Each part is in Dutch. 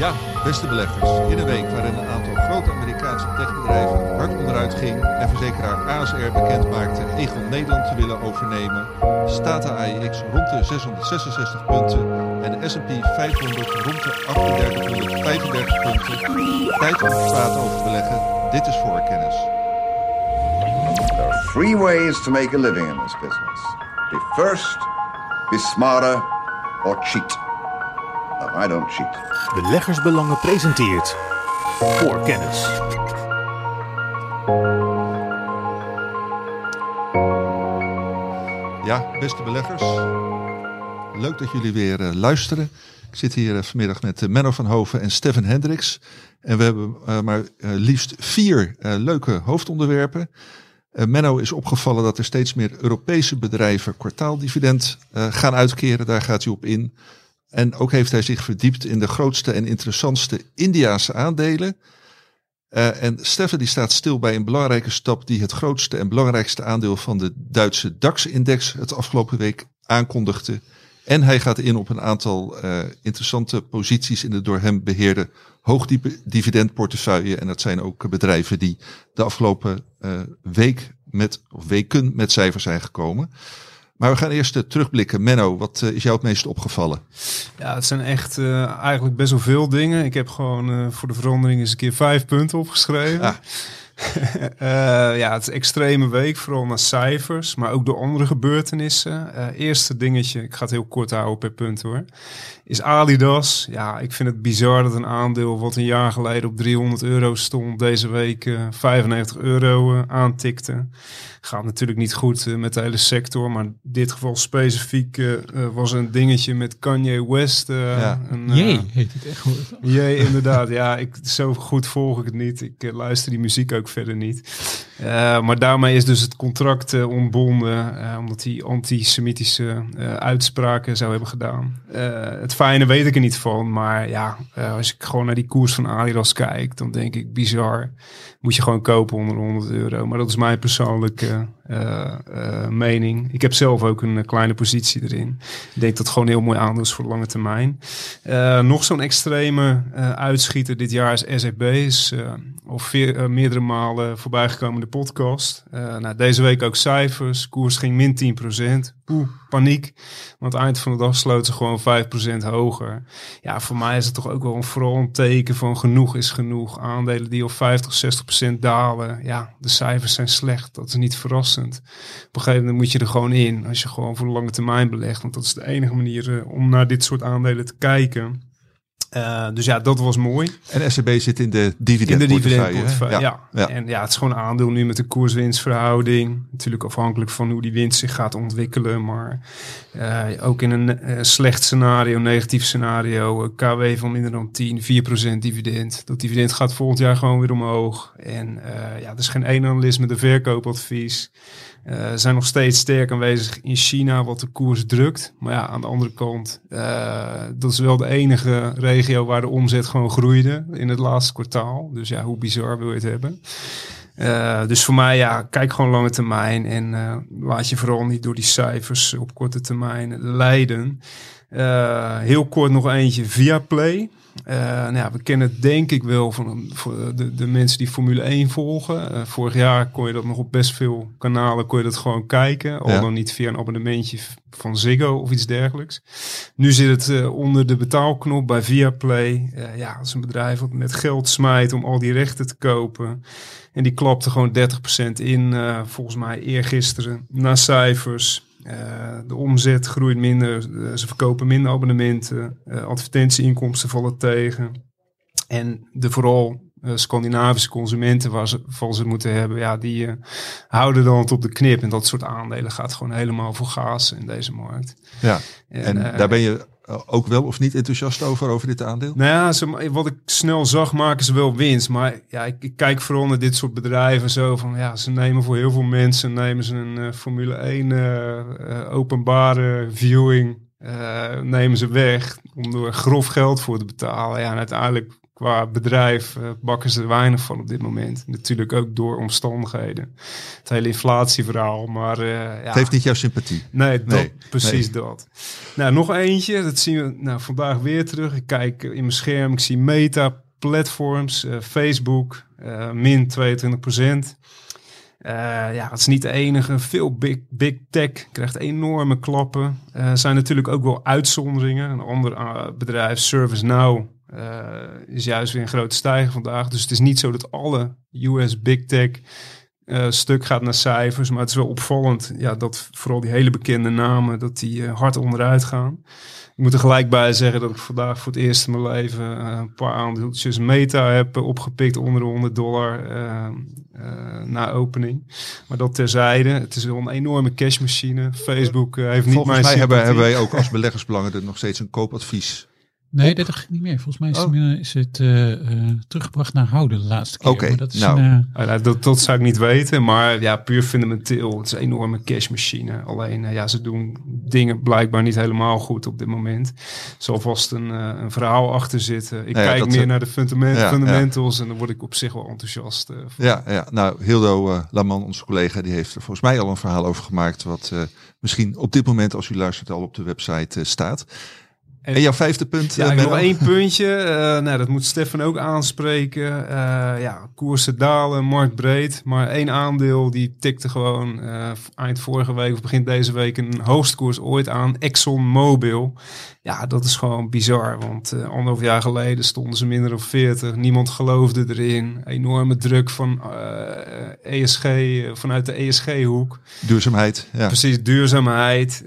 Ja, beste beleggers. In een week waarin een aantal grote Amerikaanse techbedrijven hard onderuit ging en verzekeraar ASR bekend maakte Egon Nederland te willen overnemen, staat de AEX rond de 666 punten en de S&P 500 rond de 3835 punten. Tijd om te praten over beleggen. Dit is voorkennis. There are three ways to make a living in this business. Be first, be smarter, or cheat. I don't cheat. Beleggersbelangen presenteert voor kennis. Ja, beste beleggers. Leuk dat jullie weer eh, luisteren. Ik zit hier eh, vanmiddag met eh, Menno van Hoven en Stefan Hendricks. En we hebben eh, maar liefst vier leuke hoofdonderwerpen. Eh, Menno is opgevallen dat er steeds meer Europese bedrijven kwartaaldividend eh, gaan uitkeren. Daar gaat hij op in. En ook heeft hij zich verdiept in de grootste en interessantste Indiaanse aandelen. Eh, en Stefan die staat stil bij een belangrijke stap die het grootste en belangrijkste aandeel van de Duitse DAX-index het afgelopen week aankondigde. En hij gaat in op een aantal eh, interessante posities in de door hem beheerde hoogdividendportefeuille. En dat zijn ook bedrijven die de afgelopen eh, week met, of weken met cijfers zijn gekomen. Maar we gaan eerst eh, terugblikken. Menno, wat eh, is jou het meest opgevallen? Ja, het zijn echt eh, eigenlijk best wel veel dingen. Ik heb gewoon voor de verandering eens een keer vijf punten opgeschreven. Ah. Eh, ja, het is een extreme week, vooral naar cijfers, maar ook door andere gebeurtenissen. Eh, eerste dingetje, ik ga het heel kort houden per punt hoor, is Adidas. Ja, ik vind het bizar dat een aandeel wat een jaar geleden op 300 euro stond, deze week eh, 95 euro eh, aantikte. Gaat natuurlijk niet goed met de hele sector, maar in dit geval specifiek was een dingetje met Kanye West. eh, Ja. een, Jee, heet het echt goed. Jee, inderdaad. Ja, ik, zo goed volg ik het niet. Ik luister die muziek ook verder niet. Eh, maar daarmee is dus het contract eh, ontbonden, eh, omdat hij antisemitische uitspraken zou hebben gedaan. Het fijne weet ik er niet van, maar ja, als ik gewoon naar die koers van Adidas kijk, dan denk ik bizar. Moet je gewoon kopen onder 100 euro. Maar dat is mijn persoonlijke eh, eh, mening. Ik heb zelf ook een eh, kleine positie erin. Ik denk dat het gewoon heel mooi aandeel is voor de lange termijn. Nog zo'n extreme uitschieter dit jaar is SAP. Is eh, meerdere malen voorbijgekomen de podcast. Nou, deze week ook cijfers. Koers ging min 10%. Oeh, paniek. Want eind van de dag sloot ze gewoon 5% hoger. Ja, voor mij is het toch ook wel een, vooral een teken van genoeg is genoeg. Aandelen die op 50, 60% dalen. Ja, de cijfers zijn slecht. Dat is niet verrassend. Op een gegeven moment moet je er gewoon in. Als je gewoon voor de lange termijn belegt. Want dat is de enige manier eh, om naar dit soort aandelen te kijken. Eh, dus ja, dat was mooi. En SCB zit in de In de dividendportefeuille. dividendportefeuille, ja. ja. En ja, het is gewoon een aandeel nu met een koers-winstverhouding. Natuurlijk afhankelijk van hoe die winst zich gaat ontwikkelen. Maar eh, ook in een eh, slecht scenario, negatief scenario, KW van minder dan 10, 4% dividend. Dat dividend gaat volgend jaar gewoon weer omhoog. En ja, er is geen één analist met een verkoopadvies. Eh, zijn nog steeds sterk aanwezig in China, wat de koers drukt. Maar ja, aan de andere kant, eh, dat is wel de enige regio waar de omzet gewoon groeide in het laatste kwartaal. Dus ja, hoe bizar wil je het hebben? Eh, dus voor mij, ja, kijk gewoon lange termijn en laat je vooral niet door die cijfers op korte termijn leiden. Eh, heel kort nog eentje via Play. Eh, nou ja, we kennen het denk ik wel van voor de, de mensen die Formule 1 volgen. Eh, vorig jaar kon je dat nog op best veel kanalen kon je dat gewoon kijken. Al dan niet via een abonnementje van Ziggo of iets dergelijks. Nu zit het onder de betaalknop bij Viaplay. Ja, dat is een bedrijf wat met geld smijt om al die rechten te kopen. En die klapte gewoon 30% in, volgens mij eergisteren, naar cijfers. Eh, de omzet groeit minder, eh, ze verkopen minder abonnementen, eh, advertentieinkomsten vallen tegen. En de vooral eh, Scandinavische consumenten waar ze, van ze moeten hebben, ja, die eh, houden dan het op de knip. En dat soort aandelen gaat gewoon helemaal voor gaas in deze markt. Ja. En eh, daar ben je ook wel of niet enthousiast over, over dit aandeel? nou ja, ze, wat ik snel zag, maken ze wel winst. Maar ja, ik, ik kijk vooral naar dit soort bedrijven zo van, ja, ze nemen voor heel veel mensen, nemen ze een Formule 1 eh, eh, openbare viewing, nemen ze weg om er grof geld voor te betalen. Ja, en uiteindelijk qua bedrijf uh, bakken ze er weinig van op dit moment. Natuurlijk ook door omstandigheden. Het hele inflatieverhaal, maar... Uh, ja. Het heeft niet jouw sympathie. Nee, dat, precies dat. Nou, nog eentje. Dat zien we nou, vandaag weer terug. Ik kijk in mijn scherm, ik zie Meta platforms, uh, Facebook, min 22 procent. Uh, ja, het is niet de enige. Veel big, big tech krijgt enorme klappen. Er uh, zijn natuurlijk ook wel uitzonderingen. Een ander uh, bedrijf, ServiceNow, is juist weer een grote stijger vandaag. Dus het is niet zo dat alle US big tech stuk gaat naar cijfers. Maar het is wel opvallend ja, dat vooral die hele bekende namen, dat die hard onderuit gaan. Ik moet er gelijk bij zeggen dat ik vandaag voor het eerst in mijn leven een paar aandeeltjes Meta heb opgepikt onder de 100 dollar uh, na opening. Maar dat terzijde, het is wel een enorme cashmachine. Facebook uh, heeft niet Volgens mij hebben, hebben wij ook als beleggersbelangen er nog steeds een koopadvies. Nee, dat gaat niet meer. Volgens mij is, oh. is het uh, teruggebracht naar houden de laatste keer. Oké, dat, is nou. een, uh, dat, dat zou ik niet weten. Maar ja, puur fundamenteel. Het is een enorme cashmachine. Alleen, ja, ze doen dingen blijkbaar niet helemaal goed op dit moment. Er zal vast een, een verhaal achter zitten. Ik Nou ja, kijk meer uh, naar de fundament, ja, fundamentals en dan word ik op zich wel enthousiast. Ja, ja, nou, Hildo uh, Laman, onze collega, die heeft er volgens mij al een verhaal over gemaakt. Wat uh, misschien op dit moment, als u luistert, al op de website staat. En, en, jouw vijfde punt? Ja, nog één puntje. Uh, nou, dat moet Stefan ook aanspreken. Uh, ja, koersen dalen, marktbreed. Maar één aandeel die tikte gewoon uh, eind vorige week of begin deze week een hoogstkoers ooit aan. ExxonMobil. Ja, dat is gewoon bizar. Want anderhalf jaar geleden stonden ze minder dan 40. Niemand geloofde erin. Enorme druk van ESG, vanuit de ESG-hoek. Duurzaamheid. Ja. Precies, duurzaamheid.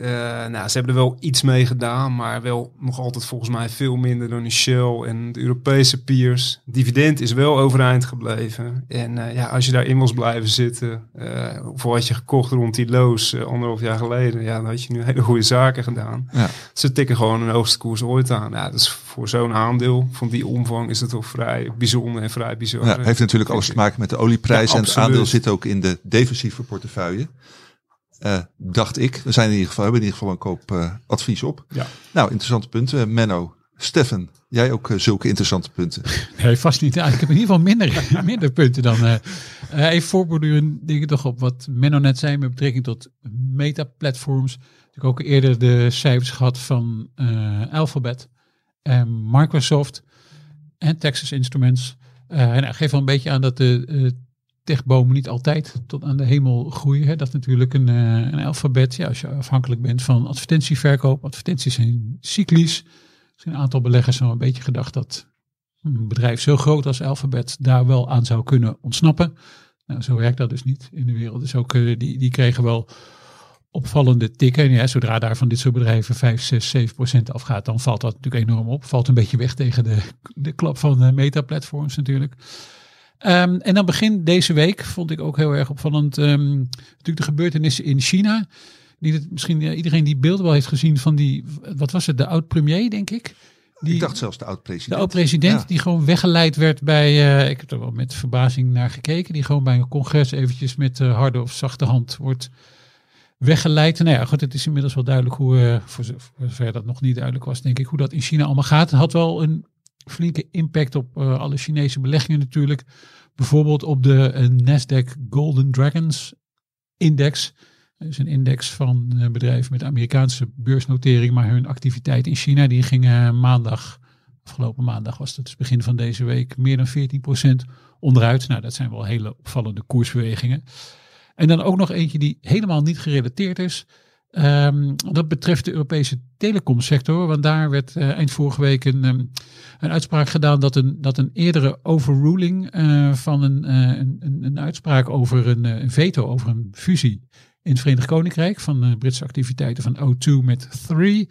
Nou, ze hebben er wel iets mee gedaan, maar wel nog altijd volgens mij veel minder dan de Shell en de Europese peers. Dividend is wel overeind gebleven. En uh, ja, als je daarin was blijven zitten, uh, of had je gekocht rond die loos uh, anderhalf jaar geleden, ja, dan had je nu hele goede zaken gedaan. Ja. Ze tikken gewoon een hoogste koers ooit aan. Ja, dus voor zo'n aandeel van die omvang is het toch vrij bijzonder en vrij bizar. Ja, heeft natuurlijk alles te maken met de olieprijs ja, en het aandeel zit ook in de defensieve portefeuille. Uh, dacht ik. We zijn in ieder geval, hebben in ieder geval een koopadvies uh, op. Ja. Nou, interessante punten. Menno, Steffen, jij ook uh, zulke interessante punten? Nee, vast niet. Ja, ik heb in ieder geval minder, minder punten dan. Uh, even voorborduren dingen toch op wat Menno net zei met betrekking tot meta-platforms. Ik ook eerder de cijfers gehad van Alphabet, en Microsoft en Texas Instruments. en dat geeft wel een beetje aan dat de techbomen niet altijd tot aan de hemel groeien. Hè. Dat natuurlijk een, een alfabet. Ja, als je afhankelijk bent van advertentieverkoop. Advertenties zijn cyclisch. Zijn een aantal beleggers zo een beetje gedacht dat een bedrijf zo groot als Alphabet daar wel aan zou kunnen ontsnappen. Nou, zo werkt dat dus niet in de wereld. Dus ook uh, die, die kregen wel opvallende tikken. En ja, zodra daar van dit soort bedrijven 5, 6, 7 procent afgaat, dan valt dat natuurlijk enorm op. Valt een beetje weg tegen de, de klap van de meta-platforms natuurlijk. Um, en dan begin deze week vond ik ook heel erg opvallend. Um, natuurlijk de gebeurtenissen in China. Die het, misschien uh, iedereen die beelden wel heeft gezien van die, wat was het, de oud-premier, denk ik. Die, ik dacht zelfs de oud-president. De oud-president, ja. die gewoon weggeleid werd bij, uh, ik heb er wel met verbazing naar gekeken, die gewoon bij een congres eventjes met uh, harde of zachte hand wordt weggeleid. Nou ja, goed, het is inmiddels wel duidelijk hoe, uh, voor zover dat nog niet duidelijk was, denk ik, hoe dat in China allemaal gaat. Het had wel een flinke impact op uh, alle Chinese beleggingen natuurlijk. Bijvoorbeeld op de uh, Nasdaq Golden Dragons index. Dat is een index van uh, bedrijven met Amerikaanse beursnotering, maar hun activiteit in China die ging maandag, afgelopen maandag was het dus begin van deze week, meer dan 14% onderuit. Nou, dat zijn wel hele opvallende koersbewegingen. En dan ook nog eentje die helemaal niet gerelateerd is. Um, dat betreft de Europese telecomsector, want daar werd uh, eind vorige week een, um, een uitspraak gedaan dat een, dat een eerdere overruling uh, van een, uh, een, een, uitspraak over een, een, veto, over een fusie in het Verenigd Koninkrijk van Britse activiteiten van O2 met 3,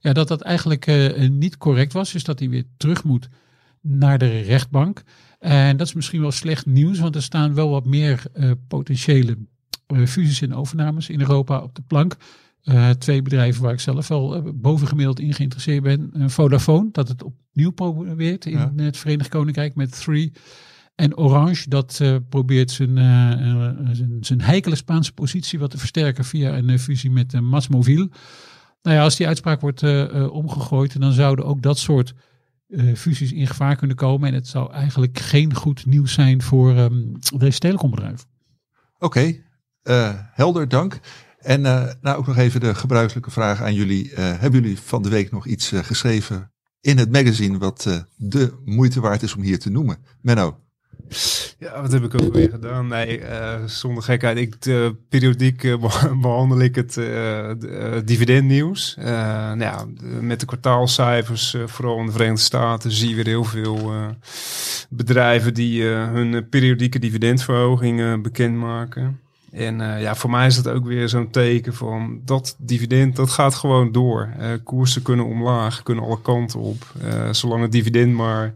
ja, dat dat eigenlijk niet correct was, dus dat hij weer terug moet naar de rechtbank. En dat is misschien wel slecht nieuws, want er staan wel wat meer potentiële fusies en overnames in Europa op de plank. Uh, twee bedrijven waar ik zelf wel uh, bovengemiddeld in geïnteresseerd ben. Uh, Vodafone, dat het opnieuw probeert in ja. het Verenigd Koninkrijk met Three. En Orange, dat probeert zijn, zijn, zijn heikele Spaanse positie wat te versterken via een fusie met uh, Masmovil. Nou ja, als die uitspraak wordt omgegooid, dan zouden ook dat soort eh, fusies in gevaar kunnen komen. En het zou eigenlijk geen goed nieuws zijn voor ehm, deze telecombedrijf. Oké, eh, helder, dank. En eh, nou ook nog even de gebruikelijke vraag aan jullie. Eh, hebben jullie van de week nog iets eh, geschreven in het magazine wat eh, de moeite waard is om hier te noemen? Menno. Ja, wat heb ik ook weer gedaan? Nee, eh, zonder gekheid. Ik, de, periodiek eh, be- behandel ik het eh, de, eh, dividendnieuws. Eh, nou ja, met de kwartaalcijfers, eh, vooral in de Verenigde Staten, zie je weer heel veel eh, bedrijven die eh, hun eh, periodieke dividendverhoging eh, bekendmaken. En eh, ja, voor mij is dat ook weer zo'n teken van dat dividend, dat gaat gewoon door. Eh, koersen kunnen omlaag, kunnen alle kanten op. Eh, zolang het dividend maar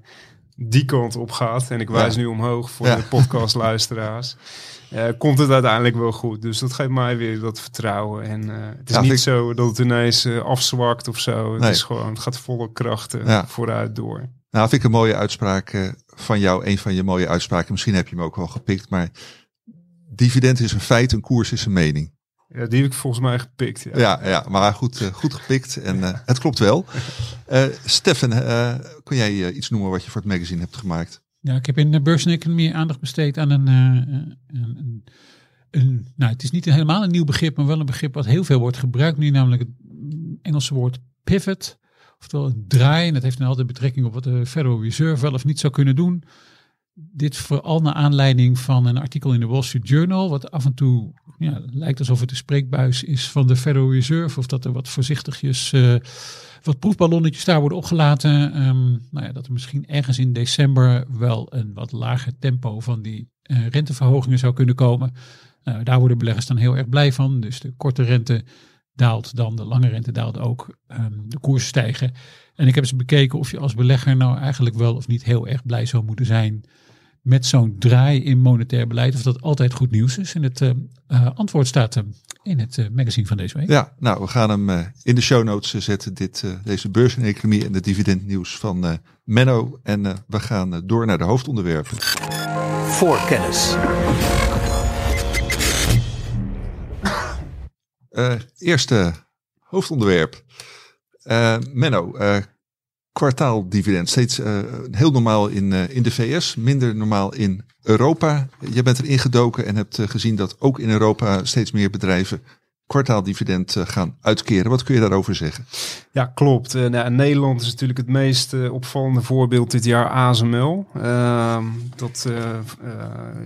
die kant op gaat. En ik wijs Ja. nu omhoog voor Ja. de podcastluisteraars. komt het uiteindelijk wel goed. Dus dat geeft mij weer dat vertrouwen. En het is Ja, niet ik- zo dat het ineens afzwakt of zo. Het Nee. is gewoon, het gaat volle krachten vooruit door. Nou, vind ik een mooie uitspraak van jou. Een van je mooie uitspraken. Misschien heb je hem ook wel gepikt. Maar dividend is een feit, een koers is een mening. Ja, die heb ik volgens mij gepikt. Ja. Ja, ja maar goed, eh, goed gepikt. En eh, het klopt wel. Eh Stefan, eh, kun jij iets noemen wat je voor het magazine hebt gemaakt? Ja, ik heb in de Beurs en Economie aandacht besteed aan een, eh, een, een, een- nou, het is niet helemaal een nieuw begrip, maar wel een begrip wat heel veel wordt gebruikt nu, namelijk het Engelse woord pivot, oftewel een draai. En dat heeft dan altijd betrekking op wat de Federal Reserve wel of niet zou kunnen doen. Dit vooral naar aanleiding van een artikel in de Wall Street Journal, wat af en toe ja, lijkt alsof het de spreekbuis is van de Federal Reserve, of dat er wat voorzichtigjes eh, wat proefballonnetjes daar worden opgelaten. Ehm, nou ja, dat er misschien ergens in december wel een wat lager tempo van die eh, renteverhogingen zou kunnen komen. Nou, daar worden beleggers dan heel erg blij van. Dus de korte rente daalt dan, de lange rente daalt ook, ehm, de koersen stijgen. En ik heb eens bekeken of je als belegger nou eigenlijk wel of niet heel erg blij zou moeten zijn met zo'n draai in monetair beleid. Of dat altijd goed nieuws is. En het eh, eh, antwoord staat eh, in het eh, magazine van deze week. Ja, nou, we gaan hem eh, in de show notes zetten. Dit, eh, deze beurs en economie en de dividendnieuws van eh, Menno. En eh, we gaan door naar de hoofdonderwerpen. Voorkennis. Eh, eerste hoofdonderwerp. Eh, Menno, eh, kwartaaldividend. Steeds eh, heel normaal in, eh, in de VS, minder normaal in Europa. Je bent erin gedoken en hebt eh, gezien dat ook in Europa steeds meer bedrijven kwartaaldividend eh, gaan uitkeren. Wat kun je daarover zeggen? Ja, klopt. Eh, nou, Nederland is natuurlijk het meest eh, opvallende voorbeeld dit jaar ASML. Ehm, dat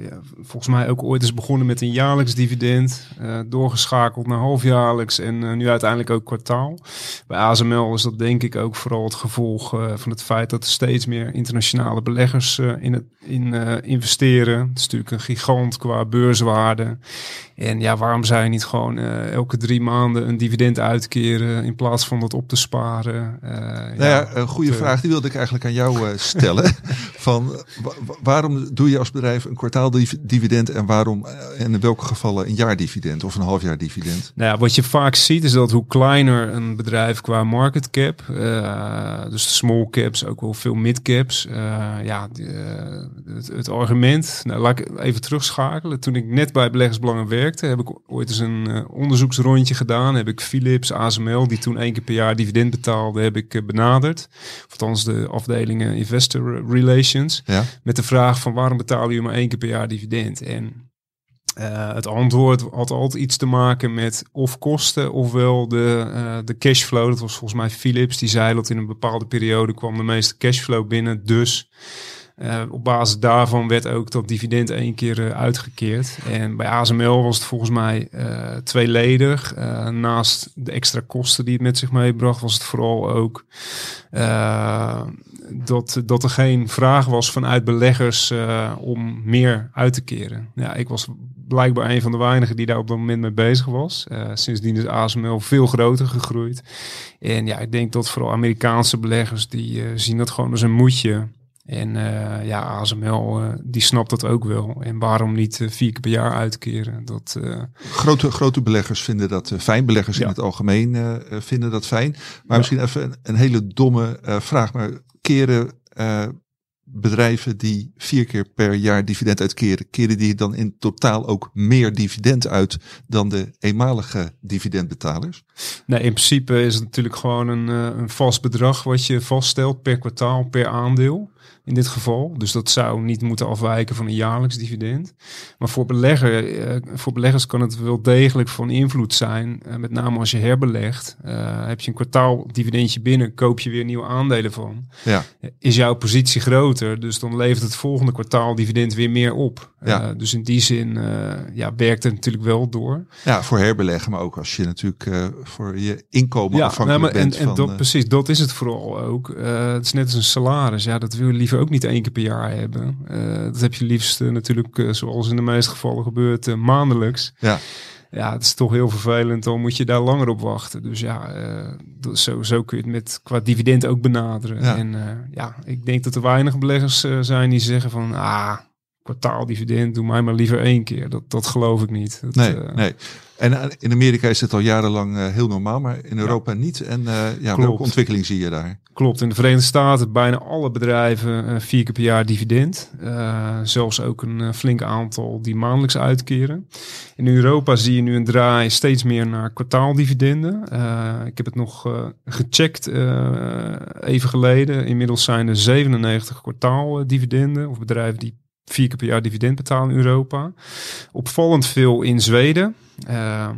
ja, volgens mij ook ooit is begonnen met een jaarlijks dividend. doorgeschakeld naar halfjaarlijks en nu uiteindelijk ook kwartaal. Bij ASML is dat denk ik ook vooral het gevolg van het feit dat er steeds meer internationale beleggers in, het, in investeren. Het is natuurlijk een gigant qua beurswaarde. En ja, waarom zou je niet gewoon eh, elke drie maanden een dividend uitkeren in plaats van dat op te sparen? Eh, Nou ja, een goede eh, vraag. Die wilde ik eigenlijk aan jou stellen. Van, wa- wa- waarom doe je als bedrijf een kwartaaldividend en waarom en in welke gevallen een jaardividend of een halfjaardividend? Nou ja, wat je vaak ziet is dat hoe kleiner een bedrijf qua market cap, dus de small caps, ook wel veel mid caps. ja, het, het argument, nou laat ik even terugschakelen. Toen ik net bij Beleggersbelangen werkte, heb ik ooit eens een eh, onderzoeksrondje gedaan. Heb ik Philips, ASML, die toen één keer per jaar dividend betaalde, heb ik eh, benaderd. Althans de afdelingen Investor Relations. Ja? Met de vraag van waarom betalen jullie maar één keer per jaar dividend? En eh, het antwoord had altijd iets te maken met of kosten ofwel de, de cashflow. Dat was volgens mij Philips. Die zei dat in een bepaalde periode kwam de meeste cashflow binnen. Dus eh, op basis daarvan werd ook dat dividend één keer eh, uitgekeerd. En bij ASML was het volgens mij eh, tweeledig. Naast de extra kosten die het met zich meebracht, was het vooral ook dat, dat er geen vraag was vanuit beleggers om meer uit te keren. Ja, ik was blijkbaar een van de weinigen die daar op dat moment mee bezig was. Sindsdien is ASML veel groter gegroeid. En ja, ik denk dat vooral Amerikaanse beleggers die zien dat gewoon als een moedje. En eh, ja, ASML eh, die snapt dat ook wel. En waarom niet eh, vier keer per jaar uitkeren? Dat, Grote, grote beleggers vinden dat fijn. Beleggers in het algemeen vinden dat fijn. Maar Ja. misschien even een, een hele domme vraag. Maar keren bedrijven die vier keer per jaar dividend uitkeren, keren die dan in totaal ook meer dividend uit dan de eenmalige dividendbetalers? Nee, in principe is het natuurlijk gewoon een, een vast bedrag wat je vaststelt per kwartaal, per aandeel in dit geval. Dus dat zou niet moeten afwijken van een jaarlijks dividend. Maar voor, belegger, eh, voor beleggers kan het wel degelijk van invloed zijn. Eh, met name als je herbelegt. Uh, heb je een kwartaal dividendje binnen, koop je weer nieuwe aandelen van. Ja. Is jouw positie groter, dus dan levert het volgende kwartaal dividend weer meer op. Ja. dus in die zin ja, werkt het natuurlijk wel door. Ja, voor herbeleggen, maar ook als je natuurlijk voor je inkomen ja, afhankelijk nou, maar, bent. En, en van, dat, precies, dat is het vooral ook. het is net als een salaris. Ja, dat wil je liever ook niet één keer per jaar hebben. Uh, dat heb je liefst uh, natuurlijk, uh, zoals in de meeste gevallen gebeurt, maandelijks. Ja. Ja, het is toch heel vervelend. Dan moet je daar langer op wachten. Dus ja, zo, zo kun je het met qua dividend ook benaderen. Ja. En ja, ik denk dat er weinig beleggers zijn die zeggen van, ah, kwartaaldividend, doe mij maar liever één keer. Dat, dat geloof ik niet. Dat, nee, nee. En in Amerika is het al jarenlang uh, heel normaal, maar in Europa ja. niet. En uh, ja, Klopt. welke ontwikkeling zie je daar? Klopt. In de Verenigde Staten bijna alle bedrijven vier keer per jaar dividend. zelfs ook een flink aantal die maandelijks uitkeren. In Europa zie je nu een draai steeds meer naar kwartaaldividenden. ik heb het nog gecheckt even geleden. Inmiddels zijn er 97 kwartaaldividenden of bedrijven die vier keer per jaar dividend betalen in Europa. Opvallend veel in Zweden. Uh,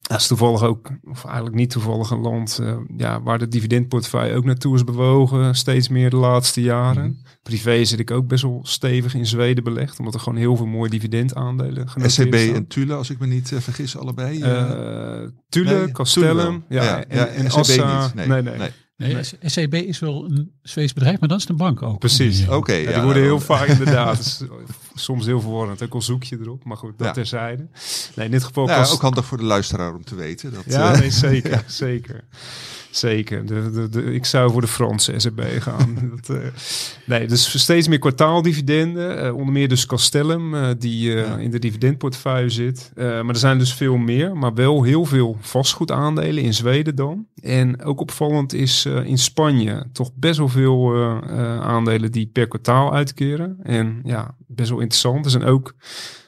dat is toevallig ook, of eigenlijk niet toevallig een land uh, ja, waar de dividendportefeuille ook naartoe is bewogen, steeds meer de laatste jaren. Mm -hmm. Privé zit ik ook best wel stevig in Zweden belegd, omdat er gewoon heel veel mooie dividendaandelen SCB en Tule, als ik me niet uh, vergis, allebei? Uh, nee, Castellum, ja, ja, en, ja, en SCB Assa, niet. Nee, nee, nee. Nee. SCB is wel een Zweeds bedrijf, maar dan is het een bank ook. Precies. Oké, okay, ja, ja, die worden heel vaak inderdaad. Dus soms heel verwarrend. Ook al zoek je erop, maar goed, dat Ja. terzijde. Nee, in dit geval Ja, kost- ook handig voor de luisteraar om te weten. Dat, Ja, eh, nee, zeker, zeker. Zeker. De, de, de, ik zou voor de Franse SEB gaan. dat, eh, nee, dus steeds meer kwartaaldividenden. eh, onder meer dus Castellum, eh, die Ja. in de dividendportefeuille zit. Maar er zijn dus veel meer, maar wel heel veel vastgoedaandelen in Zweden dan. En ook opvallend is in Spanje toch best wel veel aandelen die per kwartaal uitkeren. En ja, best wel interessant. Er zijn ook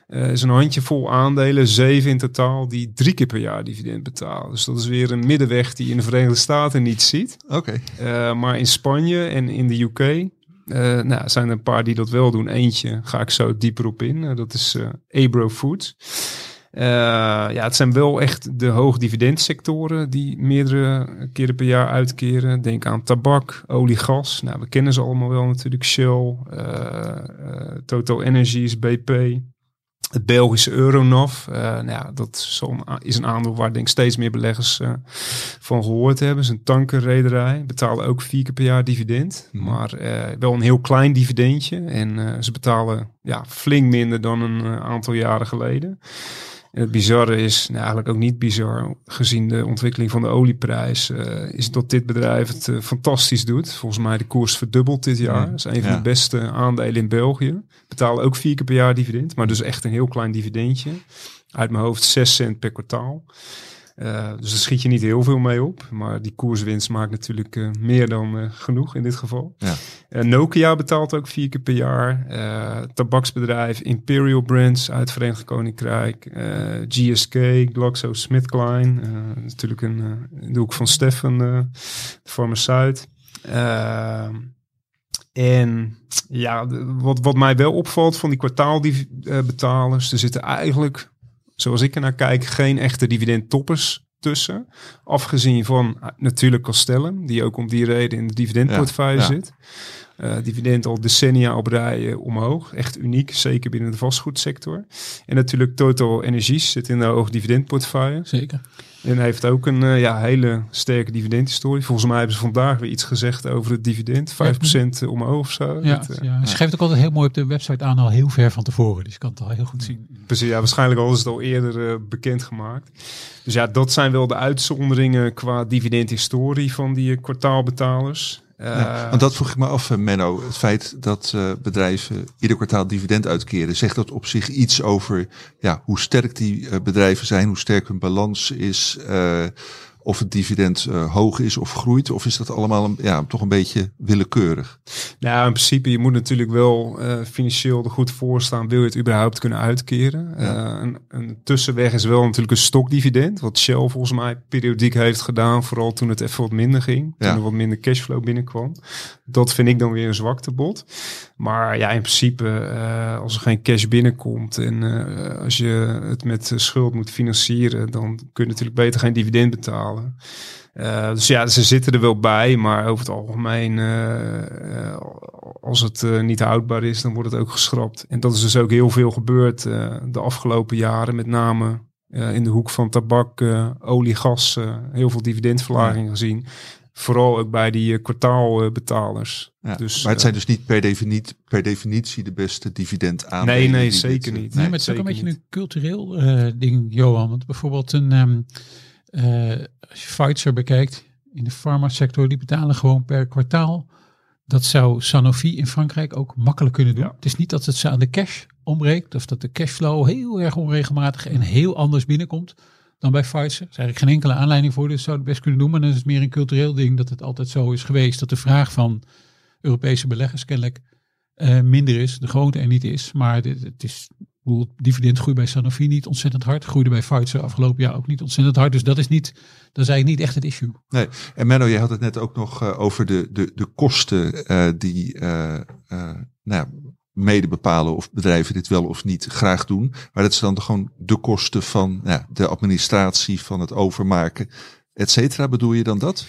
eh, is een handjevol aandelen, zeven in totaal, die drie keer per jaar dividend betalen. Dus dat is weer een middenweg die je in de Verenigde Staten niet ziet. Oké, Eh, maar in Spanje en in de UK eh, nou, zijn er een paar die dat wel doen. Eentje ga ik zo dieper op in. Dat is Abro Foods. Ja, het zijn wel echt de hoogdividendsectoren die meerdere keren per jaar uitkeren. Denk aan tabak, olie, gas. Nou, we kennen ze allemaal wel natuurlijk. Shell, eh, eh, Total Energies, BP. Het Belgische Euronav, eh, nou ja, dat is een aandeel waar denk ik steeds meer beleggers eh, van gehoord hebben. Is een tankerrederij, betalen ook vier keer per jaar dividend. Mhm. Maar eh, wel een heel klein dividendje. En ze betalen ja, flink minder dan een aantal jaren geleden. En het bizarre is, nou eigenlijk ook niet bizar, gezien de ontwikkeling van de olieprijs, eh, is dat dit bedrijf het eh, fantastisch doet. Volgens mij de koers verdubbeld dit jaar. Dat is een van Ja. de beste aandelen in België. Betalen ook vier keer per jaar dividend, maar dus echt een heel klein dividendje. Uit mijn hoofd 6 cent per kwartaal. Eh, dus daar schiet je niet heel veel mee op. Maar die koerswinst maakt natuurlijk eh, meer dan eh, genoeg in dit geval. Ja. Nokia betaalt ook vier keer per jaar. Tabaksbedrijf Imperial Brands uit Verenigd Koninkrijk. GSK, GlaxoSmithKline. natuurlijk een, in de hoek van Steffen, de farmaceut. Eh, en ja, wat, wat mij wel opvalt van die kwartaalbetalers, er zitten eigenlijk, zoals ik er naar kijk, geen echte dividendtoppers tussen. Afgezien van eh, natuurlijk Castellum, die ook om die reden in de dividendportefeuille Ja, ja. zit. Eh, dividend al decennia op rij omhoog. Echt uniek, zeker binnen de vastgoedsector. En natuurlijk Total Energies zit in de hoog dividendportefeuille. Zeker. En heeft ook een eh, ja, hele sterke dividendhistorie. Volgens mij hebben ze vandaag weer iets gezegd over het dividend. 5% omhoog of zo. Ja, Dat, eh, ja. Ze geeft ook altijd heel mooi op de website aan, al heel ver van tevoren. Dus je kan het al heel goed zien. Precies, ja, waarschijnlijk al is het al eerder eh, bekendgemaakt. Dus ja, dat zijn wel de uitzonderingen qua dividendhistorie van die eh, kwartaalbetalers. Eh, Ja, want dat vroeg ik me af, eh, Menno. Het feit dat eh, bedrijven ieder kwartaal dividend uitkeren, zegt dat op zich iets over ja, hoe sterk die eh, bedrijven zijn, hoe sterk hun balans is? eh, of het dividend uh, hoog is of groeit? Of is dat allemaal een, ja, toch een beetje willekeurig? Nou, in principe, je moet natuurlijk wel uh, financieel er goed voor staan. Wil je het überhaupt kunnen uitkeren? Ja. Uh, een, een, tussenweg is wel natuurlijk een stokdividend. Wat Shell volgens mij periodiek heeft gedaan. Vooral toen het even wat minder ging. Toen er wat minder cashflow binnenkwam. Dat vind ik dan weer een zwaktebod. Maar ja, in principe, als er geen cash binnenkomt en als je het met schuld moet financieren, dan kun je natuurlijk beter geen dividend betalen. Uh, dus ja, ze zitten er wel bij, maar over het algemeen, uh, als het niet houdbaar is, dan wordt het ook geschrapt. En dat is dus ook heel veel gebeurd de afgelopen jaren, met name in de hoek van tabak, olie, gas, heel veel dividendverlaging gezien. Vooral ook bij die kwartaalbetalers. Ja, dus, maar het zijn dus niet per definitie, per definitie de beste dividend aan. Nee, nee, zeker niet. Nee, maar het is ook een beetje een cultureel ding, Johan. Want bijvoorbeeld een... Um, uh, als je Pfizer bekijkt, in de farmasector, die betalen gewoon per kwartaal. Dat zou Sanofi in Frankrijk ook makkelijk kunnen doen. Het is niet dat het aan de cash ontbreekt, of dat de cashflow heel erg onregelmatig en heel anders binnenkomt dan bij Pfizer. Er is eigenlijk geen enkele aanleiding voor, dus zou het best kunnen doen. Maar dan is het meer een cultureel ding dat het altijd zo is geweest. Dat de vraag van Europese beleggers kennelijk uh, minder is, de grootte er niet is. Maar het, het is bedoel, dividend bij Sanofi niet ontzettend hard. Groeide bij Pfizer afgelopen jaar ook niet ontzettend hard. Dus dat is, niet, dat is eigenlijk niet echt het issue. Nee, en Menno, je had het net ook nog uh, over de, de, de kosten uh, die uh, nou, mede bepalen of bedrijven dit wel of niet graag doen. Maar dat is dan gewoon de kosten van ja, de administratie, van het overmaken et cetera. Bedoel je dan dat?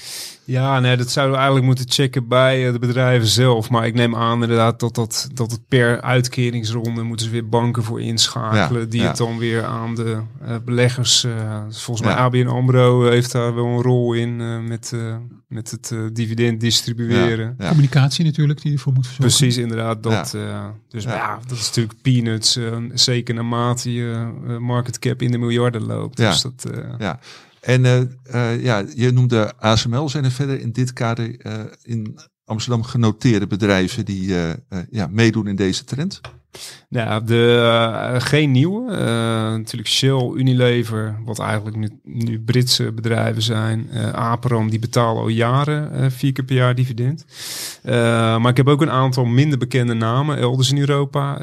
Ja, nee, dat zouden we eigenlijk moeten checken bij eh, de bedrijven zelf. Maar ik neem aan inderdaad dat, dat, dat het per uitkeringsronde moeten ze weer banken voor inschakelen. die het dan weer aan de uh, beleggers. Uh, volgens mij ABN AMRO heeft daar wel een rol in met, met het dividend distribueren. Communicatie natuurlijk die ervoor moet zorgen. Precies, inderdaad. Dat, dus ja. dat is natuurlijk peanuts. zeker naarmate je market cap in de miljarden loopt. Dus dat, ja. En uh, uh, ja, je noemde ASML. Zijn er verder in dit kader uh, in Amsterdam genoteerde bedrijven die ja, meedoen in deze trend? Nou, de, uh, geen nieuwe. Uh, natuurlijk Shell, Unilever, wat eigenlijk nu, nu Britse bedrijven zijn. Uh, Aperam, die betalen al jaren vier keer per jaar dividend. maar ik heb ook een aantal minder bekende namen elders in Europa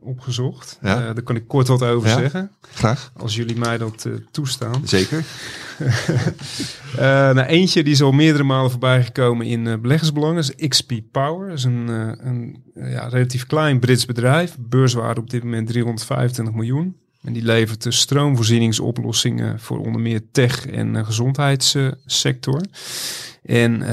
opgezocht. Ja. daar kan ik kort wat over ja, zeggen. Graag. Als jullie mij dat toestaan. Zeker. nou, eentje die is al meerdere malen voorbij gekomen in beleggersbelangen is XP Power. Dat is een, een ja, relatief klein Brits bedrijf beurswaarde op dit moment 325 miljoen. En die levert de stroomvoorzieningsoplossingen voor onder meer tech en uh, gezondheidssector. En uh,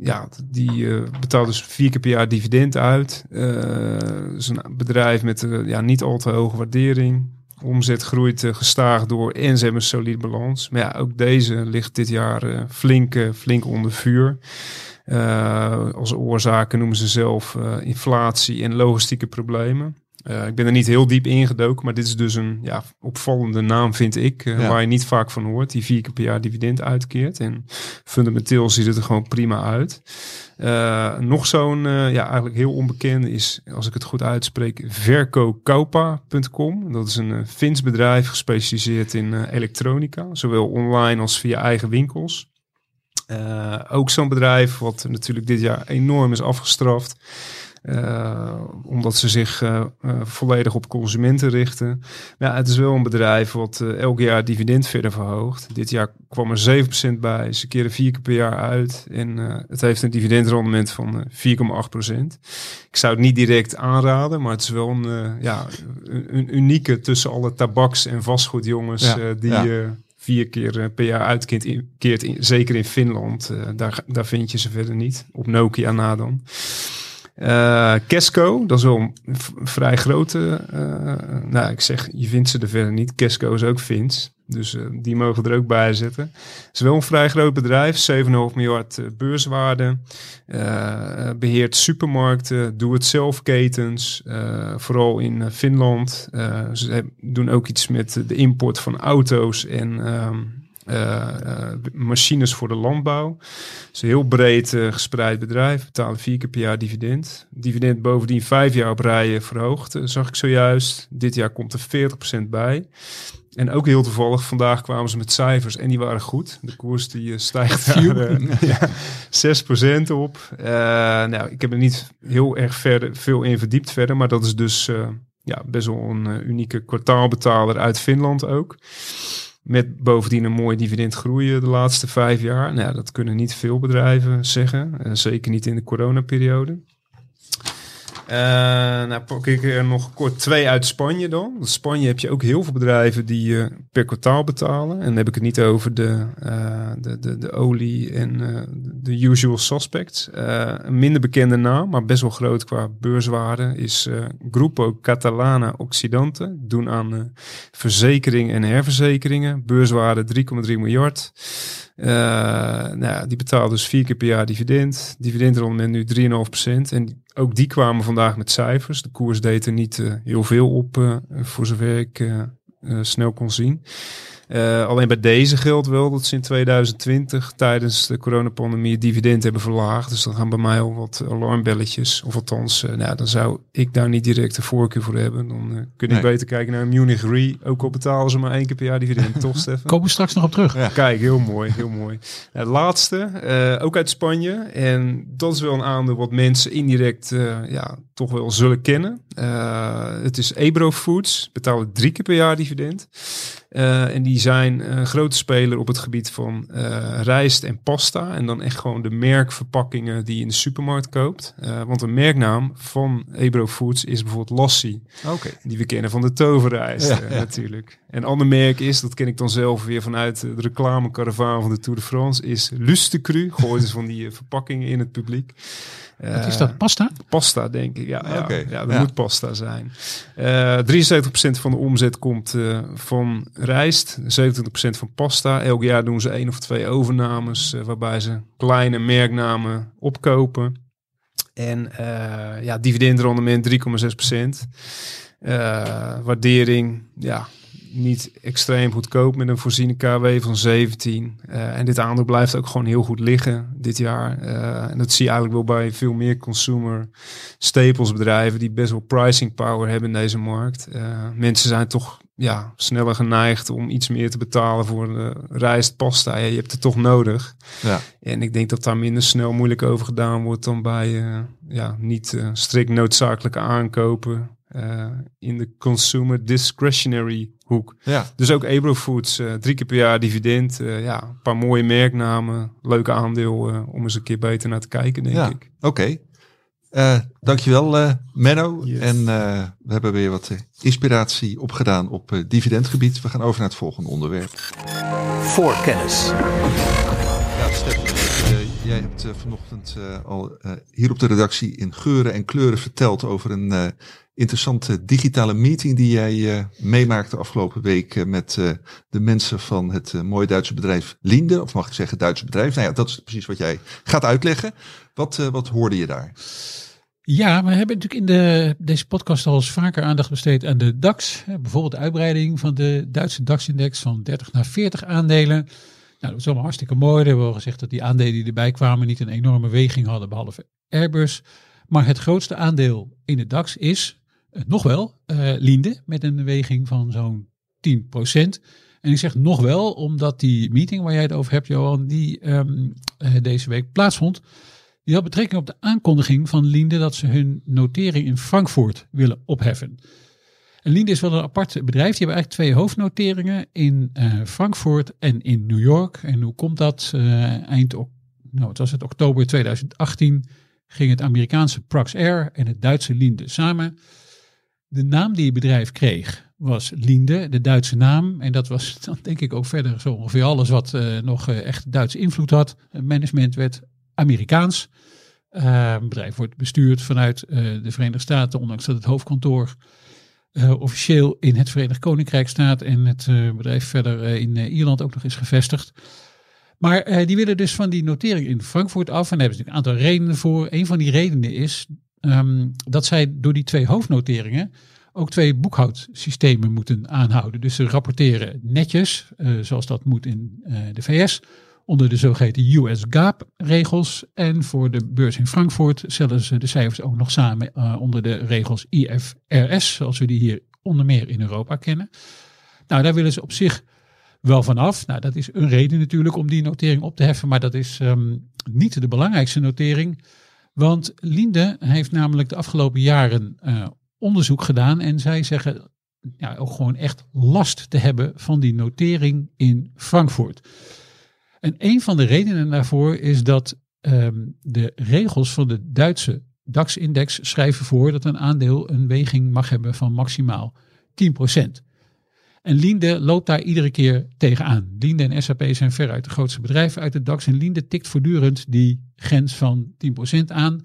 ja, die uh, betaalt dus vier keer per jaar dividend uit. Het is een bedrijf met ja, niet al te hoge waardering. Omzet groeit gestaag door en ze hebben een solide balans. Maar ja, ook deze ligt dit jaar flink, flink onder vuur. Uh, als oorzaken noemen ze zelf uh, inflatie en logistieke problemen. Uh, ik ben er niet heel diep ingedoken, maar dit is dus een ja, opvallende naam, vind ik, ja. waar je niet vaak van hoort, die vier keer per jaar dividend uitkeert. En fundamenteel ziet het er gewoon prima uit. nog zo'n, ja, eigenlijk heel onbekende is, als ik het goed uitspreek, verkokaupa.com. Dat is een Fins bedrijf gespecialiseerd in elektronica, zowel online als via eigen winkels. Uh, ook zo'n bedrijf wat natuurlijk dit jaar enorm is afgestraft. Uh, omdat ze zich uh, volledig op consumenten richten. Ja, het is wel een bedrijf wat elk jaar dividend verder verhoogt. Dit jaar kwam er 7% bij. Ze keren vier keer per jaar uit. En het heeft een dividendrendement van 4,8%. Ik zou het niet direct aanraden, maar het is wel een, ja, een, unieke tussen alle tabaks- en vastgoedjongens ja, die... Ja vier keer eh, per jaar uitkeert, in, zeker in Finland. Uh, daar, daar vind je ze verder niet. Op Nokia na dan. Uh, Kesco, dat is wel een vrij grote. Nou, ik zeg, je vindt ze er verder niet. Kesco is ook Fins. Dus uh, die mogen er ook bij zetten. Het is wel een vrij groot bedrijf. 7,5 miljard beurswaarde. beheert supermarkten. Doe-het-zelf ketens. vooral in Finland. ze doen ook iets met de import van auto's en... Uh, machines voor de landbouw. Het is een heel breed gespreid bedrijf. Betalen vier keer per jaar dividend. Dividend bovendien vijf jaar op rijen verhoogd, zag ik zojuist. Dit jaar komt er 40% bij. En ook heel toevallig, vandaag kwamen ze met cijfers en die waren goed. De koers die uh, stijgt daar uh, ja, 6% op. Uh, nou, ik heb er niet heel erg verder, veel in verdiept verder, maar dat is dus ja, best wel een unieke kwartaalbetaler uit Finland ook. Met bovendien een mooi dividend groeien de laatste vijf jaar. Nou, dat kunnen niet veel bedrijven zeggen. zeker niet in de coronaperiode. Uh, nou pak ik er nog kort twee uit Spanje dan. In Spanje heb je ook heel veel bedrijven die per kwartaal betalen. En dan heb ik het niet over de, uh, de, de, de olie en uh, de usual suspects. een minder bekende naam, maar best wel groot qua beurswaarde, is Grupo Catalana Occidente. Doen aan verzekering en herverzekeringen. Beurswaarde 3,3 miljard. Uh, nou, die betalen dus vier keer per jaar dividend. Dividendrendement nu 3,5%. En ook die kwamen vandaag met cijfers. De koers deed er niet uh, heel veel op, uh, voor zover ik snel kon zien. Uh, alleen bij deze geldt wel dat ze in 2020 tijdens de coronapandemie dividend hebben verlaagd. Dus dan gaan bij mij al wat alarmbelletjes. Of althans, uh, nou, dan zou ik daar niet direct de voorkeur voor hebben. Dan uh, kun ik beter kijken naar Munich Re. Ook al betalen ze maar één keer per jaar dividend, toch Stefan? Komen we straks nog op terug. Ja. Kijk, heel mooi, heel mooi. Het laatste, ook uit Spanje. En dat is wel een aandeel wat mensen indirect ja, toch wel zullen kennen. het is Ebro Foods, betalen drie keer per jaar dividend. En die zijn een grote speler op het gebied van uh, rijst en pasta. En dan echt gewoon de merkverpakkingen die je in de supermarkt koopt. Uh, want een merknaam van Ebro Foods is bijvoorbeeld Lassi. Okay. Die we kennen van de toverrijst ja, ja. natuurlijk. En een ander merk is, dat ken ik dan zelf weer vanuit de reclamekaravaan van de Tour de France, is Gooit dus van die verpakkingen in het publiek. Wat is dat? Pasta? Pasta, denk ik. Ja, okay. ja, ja, dat moet pasta zijn. Uh, 73% van de omzet komt van rijst, 27% van pasta. Elk jaar doen ze één of twee overnames, uh, waarbij ze kleine merknamen opkopen. En ja, dividendrendement 3,6%. waardering, ja, niet extreem goedkoop met een voorziene KW van 17. Uh, en dit aandeel blijft ook gewoon heel goed liggen dit jaar. Uh, en dat zie je eigenlijk wel bij veel meer consumer staples bedrijven die best wel pricing power hebben in deze markt. Uh, mensen zijn toch ja, sneller geneigd om iets meer te betalen voor de rijst, pasta. Ja, je hebt het toch nodig. Ja. En ik denk dat daar minder snel moeilijk over gedaan wordt dan bij ja, niet strikt noodzakelijke aankopen. in de consumer discretionary hoek. Ja. Dus ook Ebro Foods, drie keer per jaar dividend. Ja, een paar mooie merknamen. Leuke aandeel om eens een keer beter naar te kijken, denk ja. ik. Oké. Okay. Dankjewel Menno. Yes. En we hebben weer wat inspiratie opgedaan op dividendgebied. We gaan over naar het volgende onderwerp. Voorkennis. Ja, Stefan, jij hebt vanochtend al hier op de redactie in geuren en kleuren verteld over een interessante digitale meeting die jij uh, meemaakte afgelopen week uh, met uh, de mensen van het mooie Duitse bedrijf Linde. Of mag ik zeggen Duitse bedrijf? Nou ja, dat is precies wat jij gaat uitleggen. Wat, wat hoorde je daar? Ja, we hebben natuurlijk in de, deze podcast al eens vaker aandacht besteed aan de DAX. Bijvoorbeeld de uitbreiding van de Duitse DAX-index van 30 naar 40 aandelen. Nou, dat was allemaal hartstikke mooi. We hebben al gezegd dat die aandelen die erbij kwamen niet een enorme weging hadden, behalve Airbus. Maar het grootste aandeel in de DAX is nog wel, uh, Linde, met een weging van zo'n 10%. En ik zeg nog wel, omdat die meeting waar jij het over hebt, Johan, die um, uh, deze week plaatsvond, die had betrekking op de aankondiging van Linde dat ze hun notering in Frankfurt willen opheffen. En Linde is wel een apart bedrijf. Die hebben eigenlijk twee hoofdnoteringen in uh, Frankfurt en in New York. En hoe komt dat? eind, nou, was het oktober 2018 ging het Amerikaanse Prax Air en het Duitse Linde samen de naam die het bedrijf kreeg was Linde, de Duitse naam. En dat was dan denk ik ook verder zo ongeveer alles wat uh, nog echt Duitse invloed had. Management werd Amerikaans. Het bedrijf wordt bestuurd vanuit de Verenigde Staten, ondanks dat het hoofdkantoor officieel in het Verenigd Koninkrijk staat en het bedrijf verder in Ierland ook nog is gevestigd. Maar die willen dus van die notering in Frankfurt af. En daar hebben ze een aantal redenen voor. Een van die redenen is um, dat zij door die twee hoofdnoteringen ook twee boekhoudsystemen moeten aanhouden. Dus ze rapporteren netjes, zoals dat moet in de VS, onder de zogeheten US GAAP-regels. En voor de beurs in Frankfurt stellen ze de cijfers ook nog samen uh, onder de regels IFRS, zoals we die hier onder meer in Europa kennen. Nou, daar willen ze op zich wel vanaf. Nou, dat is een reden natuurlijk om die notering op te heffen, maar dat is ehm, niet de belangrijkste notering. Want Linde heeft namelijk de afgelopen jaren uh, onderzoek gedaan en zij zeggen ja, ook gewoon echt last te hebben van die notering in Frankfurt. En een van de redenen daarvoor is dat um, de regels van de Duitse DAX-index schrijven voor dat een aandeel een weging mag hebben van maximaal 10%. En Linde loopt daar iedere keer tegenaan. Linde en SAP zijn veruit de grootste bedrijven uit de DAX. En Linde tikt voortdurend die grens van 10% aan.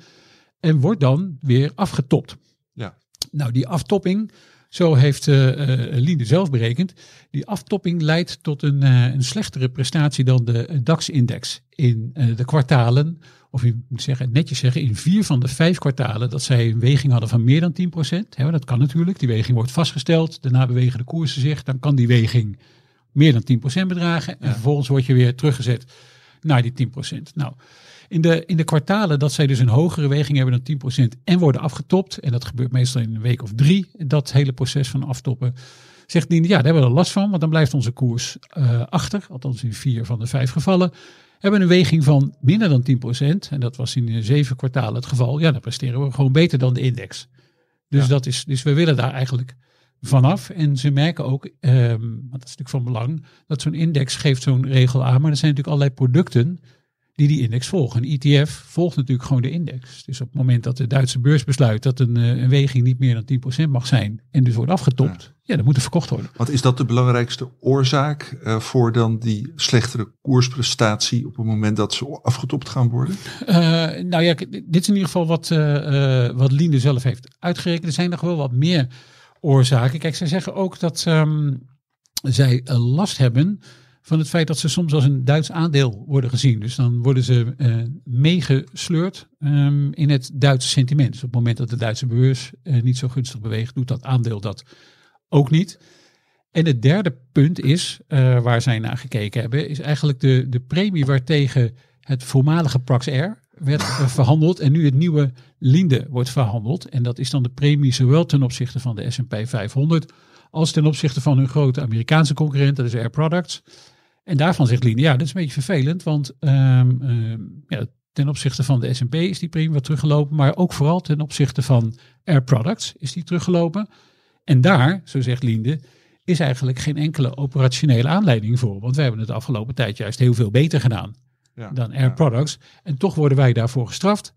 En wordt dan weer afgetopt. Ja. Nou, die aftopping, zo heeft uh, Linde zelf berekend. Die aftopping leidt tot een, een slechtere prestatie dan de DAX-index in de kwartalen of je moet zeggen, netjes zeggen, in vier van de vijf kwartalen dat zij een weging hadden van meer dan 10%. Hè, dat kan natuurlijk. Die weging wordt vastgesteld. Daarna bewegen de koersen zich. Dan kan die weging meer dan 10% bedragen. En vervolgens word je weer teruggezet naar die 10%. Nou, in de, in de kwartalen dat zij dus een hogere weging hebben dan 10% en worden afgetopt. En dat gebeurt meestal in een week of drie. Dat hele proces van aftoppen. Zegt die, ja, daar hebben we er last van. Want dan blijft onze koers uh, achter. Althans in vier van de vijf gevallen hebben een weging van minder dan 10%. En dat was in zeven kwartalen het geval. Ja, dan presteren we gewoon beter dan de index. Dus, dat is, dus we willen daar eigenlijk vanaf. En ze merken ook, um, dat is natuurlijk van belang, dat zo'n index geeft zo'n regel aan. Maar er zijn natuurlijk allerlei producten die die index volgen. Een ETF volgt natuurlijk gewoon de index. Dus op het moment dat de Duitse beurs besluit dat een, eh, een weging niet meer dan 10% mag zijn en dus wordt afgetopt, ja. dan moet er verkocht worden. Wat is dat de belangrijkste oorzaak uh, voor dan die slechtere koersprestatie op het moment dat ze afgetopt gaan worden? Uh, nou ja, dit is in ieder geval wat, wat Linde zelf heeft uitgerekend. Er zijn nog wel wat meer oorzaken. Kijk, zij zeggen ook dat um, zij last hebben van het feit dat ze soms als een Duits aandeel worden gezien. Dus dan worden ze uh, meegesleurd um, in het Duitse sentiment. Dus op het moment dat de Duitse beurs uh, niet zo gunstig beweegt, doet dat aandeel dat ook niet. En het derde punt is, uh, waar zij naar gekeken hebben, is eigenlijk de, de premie waartegen het voormalige Praxair werd verhandeld en nu het nieuwe Linde wordt verhandeld. En dat is dan de premie zowel ten opzichte van de S&P 500 als ten opzichte van hun grote Amerikaanse concurrent, dat is Air Products. En daarvan zegt Linde, ja, dat is een beetje vervelend, want um, um, ja, ten opzichte van de S&P is die premie wat teruggelopen, maar ook vooral ten opzichte van Air Products is die teruggelopen. En daar, zo zegt Linde, is eigenlijk geen enkele operationele aanleiding voor, want we hebben het afgelopen tijd juist heel veel beter gedaan ja, dan Air ja. Products. En toch worden wij daarvoor gestraft.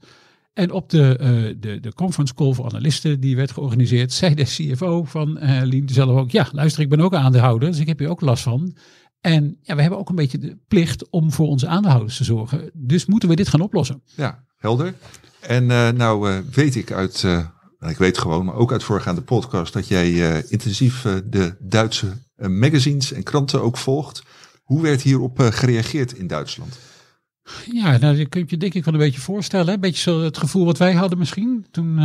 En op de, uh, de, de conference call voor analisten die werd georganiseerd, zei de CFO van uh, Linde zelf ook, ja, luister, ik ben ook aandeelhouder, dus ik heb hier ook last van. En ja, we hebben ook een beetje de plicht om voor onze aandeelhouders te zorgen. Dus moeten we dit gaan oplossen. Ja, helder. En uh, nou uh, weet ik uit, uh, ik weet gewoon, maar ook uit voorgaande podcast, dat jij intensief de Duitse magazines en kranten ook volgt. Hoe werd hierop gereageerd in Duitsland? Ja, nou, dat kun je denk ik wel een beetje voorstellen. Een beetje zo het gevoel wat wij hadden misschien. Toen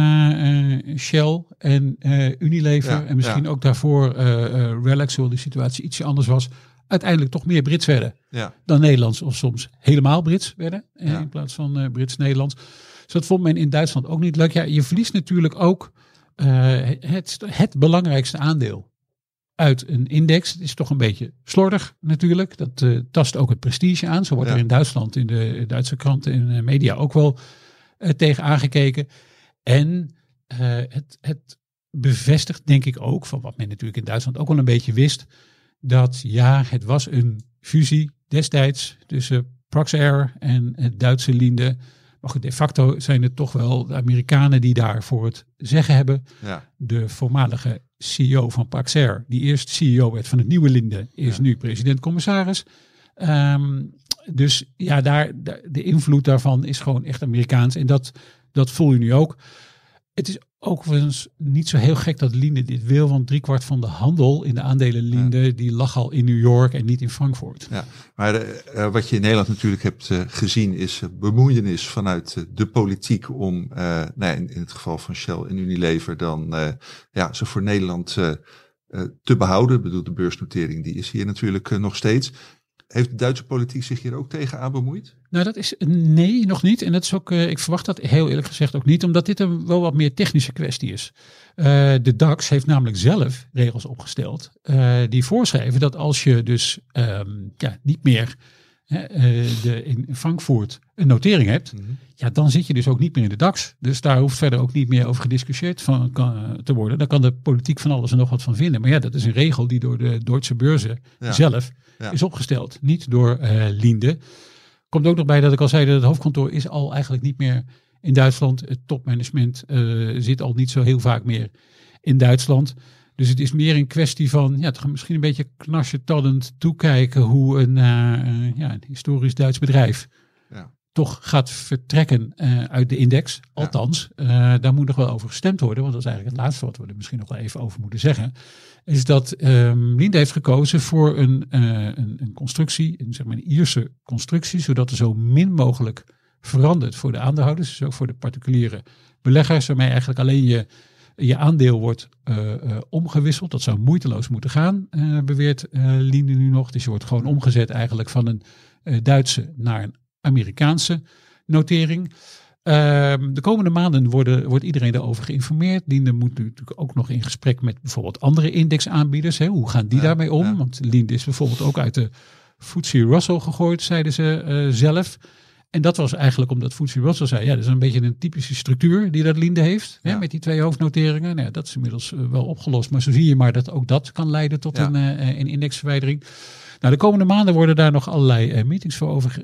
Shell en Unilever ja, en misschien ja. ook daarvoor Relax, hoewel die situatie ietsje anders was uiteindelijk toch meer Brits werden ja. dan Nederlands. Of soms helemaal Brits werden ja. in plaats van uh, Brits-Nederlands. Dus dat vond men in Duitsland ook niet leuk. Ja, je verliest natuurlijk ook uh, het, het belangrijkste aandeel uit een index. Het is toch een beetje slordig natuurlijk. Dat uh, tast ook het prestige aan. Zo wordt ja. er in Duitsland in de Duitse kranten en media ook wel tegen aangekeken. En het, het bevestigt denk ik ook van wat men natuurlijk in Duitsland ook wel een beetje wist dat ja, het was een fusie destijds tussen Praxair en het Duitse Linde. Maar goed, de facto zijn het toch wel de Amerikanen die daarvoor het zeggen hebben. Ja. De voormalige CEO van Praxair, die eerst CEO werd van het nieuwe Linde, is ja. nu president-commissaris. Um, dus ja, daar, de invloed daarvan is gewoon echt Amerikaans. En dat, dat voel je nu ook. Het is overigens niet zo heel gek dat Linde dit wil, want driekwart van de handel in de aandelen Linde, ja. die lag al in New York en niet in Frankfurt. Ja, maar de, uh, wat je in Nederland natuurlijk hebt uh, gezien is bemoeienis vanuit de politiek om, nou, in, in, het geval van Shell en Unilever, dan ja, ze voor Nederland te behouden. Ik bedoel, de beursnotering die is hier natuurlijk nog steeds. Heeft de Duitse politiek zich hier ook tegen aan bemoeid? Nou, dat is nee, nog niet. En dat is ook, uh, ik verwacht dat heel eerlijk gezegd ook niet, omdat dit een wel wat meer technische kwestie is. Uh, de DAX heeft namelijk zelf regels opgesteld uh, die voorschrijven dat als je dus um, ja, niet meer de, in Frankfurt een notering hebt, mm -hmm. ja, dan zit je dus ook niet meer in de DAX. Dus daar hoeft verder ook niet meer over gediscussieerd van, kan, te worden. Daar kan de politiek van alles en nog wat van vinden. Maar ja, dat is een regel die door de Duitse beurzen ja. zelf ja. is opgesteld. Niet door uh, Linde. Komt ook nog bij dat ik al zei dat het hoofdkantoor is al eigenlijk niet meer in Duitsland. Het topmanagement uh, zit al niet zo heel vaak meer in Duitsland. Dus het is meer een kwestie van ja, misschien een beetje knarsetallend toekijken hoe een, uh, ja, een historisch Duits bedrijf. Toch gaat vertrekken uh, uit de index. Althans, ja. uh, daar moet nog wel over gestemd worden, want dat is eigenlijk het laatste wat we er misschien nog wel even over moeten zeggen. Is dat um, Linde heeft gekozen voor een, een, een, constructie, een, zeg maar een Ierse constructie, zodat er zo min mogelijk verandert voor de aandeelhouders, dus ook voor de particuliere beleggers, waarmee eigenlijk alleen je je aandeel wordt omgewisseld. Dat zou moeiteloos moeten gaan, beweert Linde nu nog. Dus je wordt gewoon omgezet eigenlijk van een Duitse naar een Amerikaanse notering. Ehm, de komende maanden worden, wordt iedereen daarover geïnformeerd. Linde moet nu natuurlijk ook nog in gesprek met bijvoorbeeld andere indexaanbieders. Hè. Hoe gaan die ja, daarmee om? Ja. Want Linde is bijvoorbeeld ook uit de FTSE Russell gegooid, zeiden ze zelf. En dat was eigenlijk omdat FTSE Russell zei, ja, dat is een beetje een typische structuur die dat Linde heeft, ja. hè, met die twee hoofdnoteringen. Nou dat is inmiddels uh, wel opgelost, maar zo zie je maar dat ook dat kan leiden tot een, uh, een indexverwijdering. Nou, de komende maanden worden daar nog allerlei uh, meetings voor over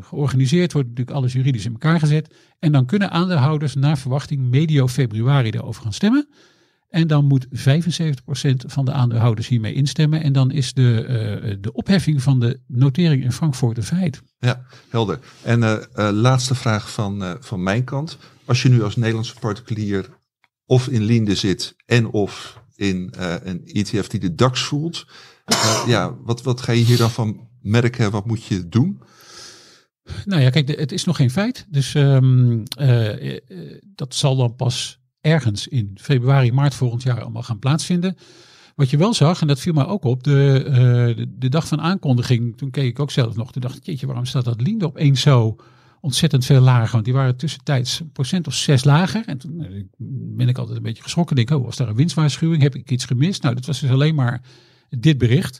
georganiseerd, wordt natuurlijk alles juridisch in elkaar gezet. En dan kunnen aandeelhouders naar verwachting medio februari daarover gaan stemmen. En dan moet 75% van de aandeelhouders hiermee instemmen. En dan is de, de opheffing van de notering in Frankfurt een feit. Ja, helder. En laatste vraag van, van mijn kant. Als je nu als Nederlandse particulier of in Linde zit en of in een ETF die de DAX voelt. Ja, wat, wat ga je hier dan van merken? Wat moet je doen? Nou ja, kijk, het is nog geen feit. Dus um, dat zal dan pas ergens in februari, maart volgend jaar allemaal gaan plaatsvinden. Wat je wel zag, en dat viel mij ook op, de, de, dag van aankondiging, toen keek ik ook zelf nog. Toen dacht ik, jeetje, waarom staat dat Linde opeens zo ontzettend veel lager? Want die waren tussentijds een procent of zes lager. En toen ben ik altijd een beetje geschrokken. Denk, oh, was daar een winstwaarschuwing? Heb ik iets gemist? Nou, dat was dus alleen maar dit bericht.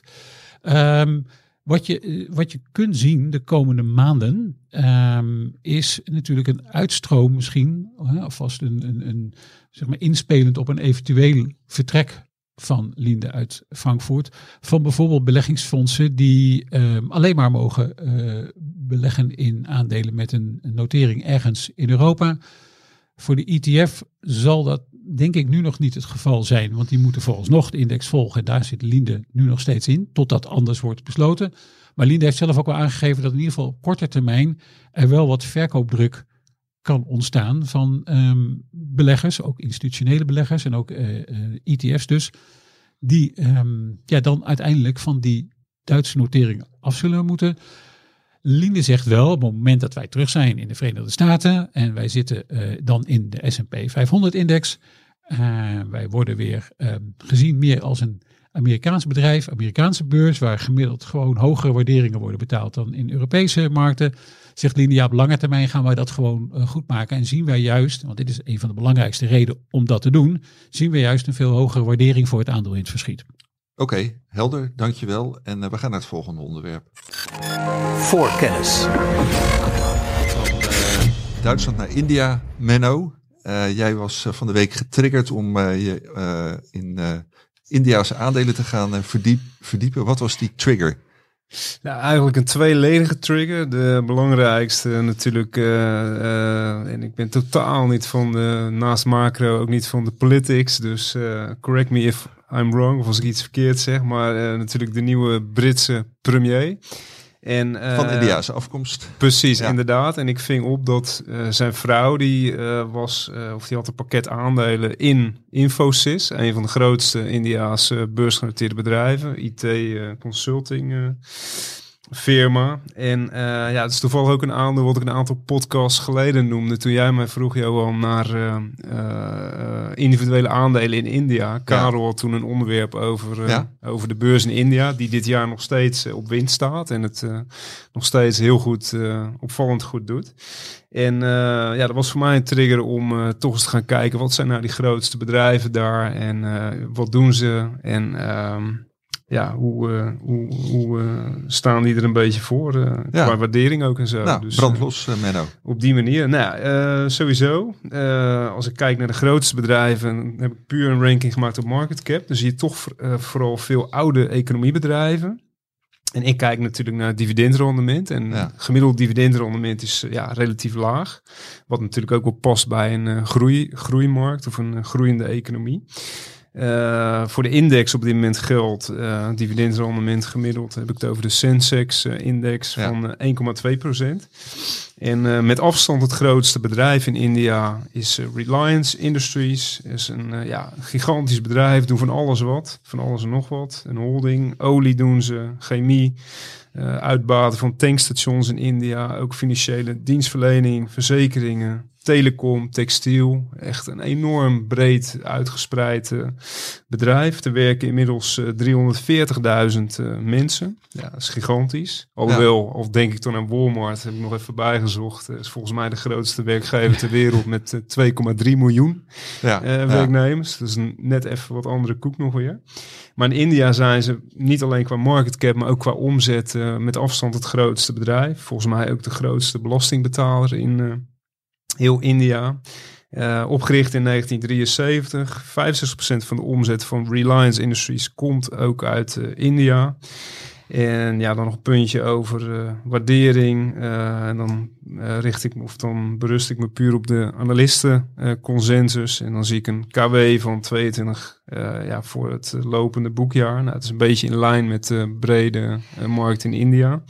Um, wat je, wat je kunt zien de komende maanden um, is natuurlijk een uitstroom misschien, alvast een, een, een, zeg maar inspelend op een eventueel vertrek van Linde uit Frankfurt, van bijvoorbeeld beleggingsfondsen die um, alleen maar mogen uh, beleggen in aandelen met een notering ergens in Europa. Voor de ETF zal dat denk ik nu nog niet het geval zijn, want die moeten volgens nog de index volgen. En daar zit Linde nu nog steeds in, totdat anders wordt besloten. Maar Linde heeft zelf ook wel aangegeven dat in ieder geval op korte termijn er wel wat verkoopdruk kan ontstaan van um, beleggers, ook institutionele beleggers en ook uh, uh, ETF's dus, die um, ja, dan uiteindelijk van die Duitse notering af zullen moeten. Linde zegt wel, op het moment dat wij terug zijn in de Verenigde Staten en wij zitten uh, dan in de S&P 500 index, uh, wij worden weer uh, gezien meer als een Amerikaans bedrijf, Amerikaanse beurs, waar gemiddeld gewoon hogere waarderingen worden betaald dan in Europese markten. Zegt Linde, ja, op lange termijn gaan wij dat gewoon uh, goed maken. En zien wij juist, want dit is een van de belangrijkste redenen om dat te doen, zien we juist een veel hogere waardering voor het aandeel in het verschiet. Oké, okay, helder, dankjewel. En uh, we gaan naar het volgende onderwerp. Voorkennis. Van uh, Duitsland naar India, Menno. Uh, jij was van de week getriggerd om je in India's aandelen te gaan verdiep, verdiepen. Wat was die trigger? Nou, eigenlijk een tweeledige trigger. De belangrijkste natuurlijk, uh, en ik ben totaal niet van de, naast macro, ook niet van de politics. Dus uh, correct me if I'm wrong, of als ik iets verkeerd zeg. Maar natuurlijk de nieuwe Britse premier. En, uh, van Indiaanse afkomst. Precies, ja. inderdaad. En ik ving op dat uh, zijn vrouw, die uh, was, of die had een pakket aandelen in Infosys, een van de grootste Indiaanse beursgenoteerde bedrijven, IT consulting firma. En eh, ja, het is toevallig ook een aandeel wat ik een aantal podcasts geleden noemde. Toen jij mij vroeg, Johan, naar eh, eh, individuele aandelen in India. Karel had toen een onderwerp over, Ja. over de beurs in India, die dit jaar nog steeds op winst staat. En het nog steeds heel goed, opvallend goed doet. En ja, dat was voor mij een trigger om toch eens te gaan kijken. Wat zijn nou die grootste bedrijven daar? En wat doen ze? En ehm, ja, hoe, eh, hoe, hoe eh, staan die er een beetje voor? eh, Ja. Qua waardering ook en zo. nou, Dus, brand los, eh, Menno. op die manier. Nou, sowieso. Als ik kijk naar de grootste bedrijven, heb ik puur een ranking gemaakt op market cap. Dan zie je toch vooral veel oude economiebedrijven. En ik kijk natuurlijk naar het dividendrendement. En Ja. gemiddeld dividendrendement is ja, relatief laag. Wat natuurlijk ook wel past bij een groei, groeimarkt of een groeiende economie. Eh, voor de index op dit moment geldt eh dividendrendement gemiddeld. Heb ik het over de Sensex-index Ja. van eh, 1,2 procent. En eh, met afstand het grootste bedrijf in India is eh, Reliance Industries. is een eh, ja, gigantisch bedrijf, doen van alles wat. Van alles en nog wat. Een holding, olie doen ze, chemie, eh, uitbaten van tankstations in India. Ook financiële dienstverlening, verzekeringen, telecom, textiel. Echt een enorm breed uitgespreid eh, bedrijf. Er werken inmiddels eh, 340.000 eh, mensen. Ja, dat is gigantisch. Alhoewel, of denk ik dan aan Walmart, heb ik nog even bijgezocht. is volgens mij de grootste werkgever ter wereld met eh, 2,3 miljoen Ja, ja. werknemers. Dus een, net even wat andere koek nog weer. Maar in India zijn ze niet alleen qua market cap, maar ook qua omzet met afstand het grootste bedrijf. Volgens mij ook de grootste belastingbetaler in heel India. Eh, opgericht in 1973. 65% van de omzet van Reliance Industries komt ook uit eh, India. En ja, dan nog een puntje over eh, waardering. En dan richt ik me, of dan berust ik me puur op de analisten eh, consensus. En dan zie ik een KW van 22 eh, ja, voor het lopende boekjaar. Nou, het is een beetje in lijn met de brede markt in India.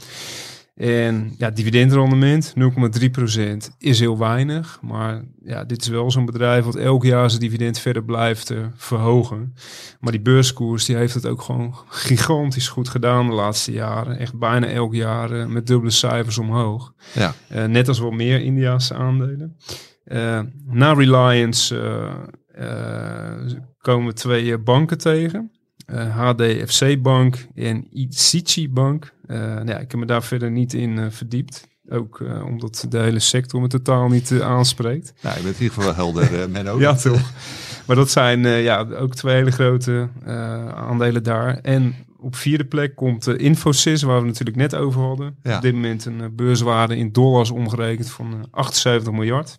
En ja, dividendrendement 0,3% is heel weinig. Maar ja, dit is wel zo'n bedrijf wat elk jaar zijn dividend verder blijft eh, verhogen. Maar die beurskoers die heeft het ook gewoon gigantisch goed gedaan de laatste jaren. Echt bijna elk jaar eh, met dubbele cijfers omhoog. Ja. Eh, net als wel meer Indiaanse aandelen. Na Reliance komen we twee banken tegen. Eh, HDFC Bank en ICICI Bank. Eh, nou ja, ik heb me daar verder niet in eh, verdiept. Ook eh, omdat de hele sector me totaal niet eh, aanspreekt. Nou, je bent in ieder geval wel helder, eh, Menno. Ja, toch. Maar dat zijn eh, ja, ook twee hele grote eh, aandelen daar. En op vierde plek komt eh, Infosys, waar we het natuurlijk net over hadden. Ja. Op dit moment een eh, beurswaarde in dollars omgerekend van eh, 78 miljard.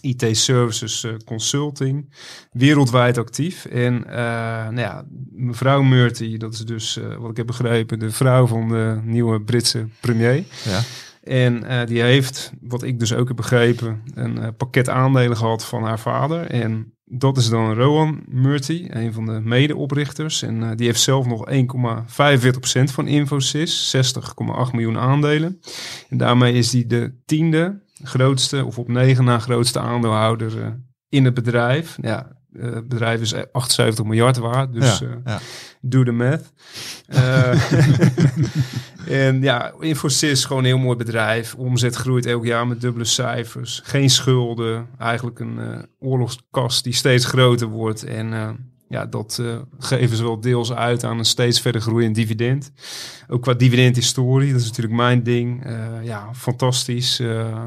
IT Services eh, Consulting, wereldwijd actief. En eh, nou ja, mevrouw Murty, dat is dus, eh, wat ik heb begrepen, de vrouw van de nieuwe Britse premier. Ja. En die heeft, wat ik dus ook heb begrepen, een pakket aandelen gehad van haar vader. En dat is dan Rowan Murty, een van de medeoprichters. En die heeft zelf nog 1,45% van Infosys, 60,8 miljoen aandelen. En daarmee is die de tiende grootste, of op negen na grootste aandeelhouder eh, in het bedrijf. Ja, eh, het bedrijf is 78 miljard waard, dus ja, eh, ja. doe de math. En ja, Infosys gewoon een heel mooi bedrijf. Omzet groeit elk jaar met dubbele cijfers. Geen schulden. Eigenlijk een oorlogskast die steeds groter wordt. En ja, dat eh, geven ze wel deels uit aan een steeds verder groeiend dividend. Ook qua dividendhistorie, dat is natuurlijk mijn ding. Eh, ja, fantastisch. Eh,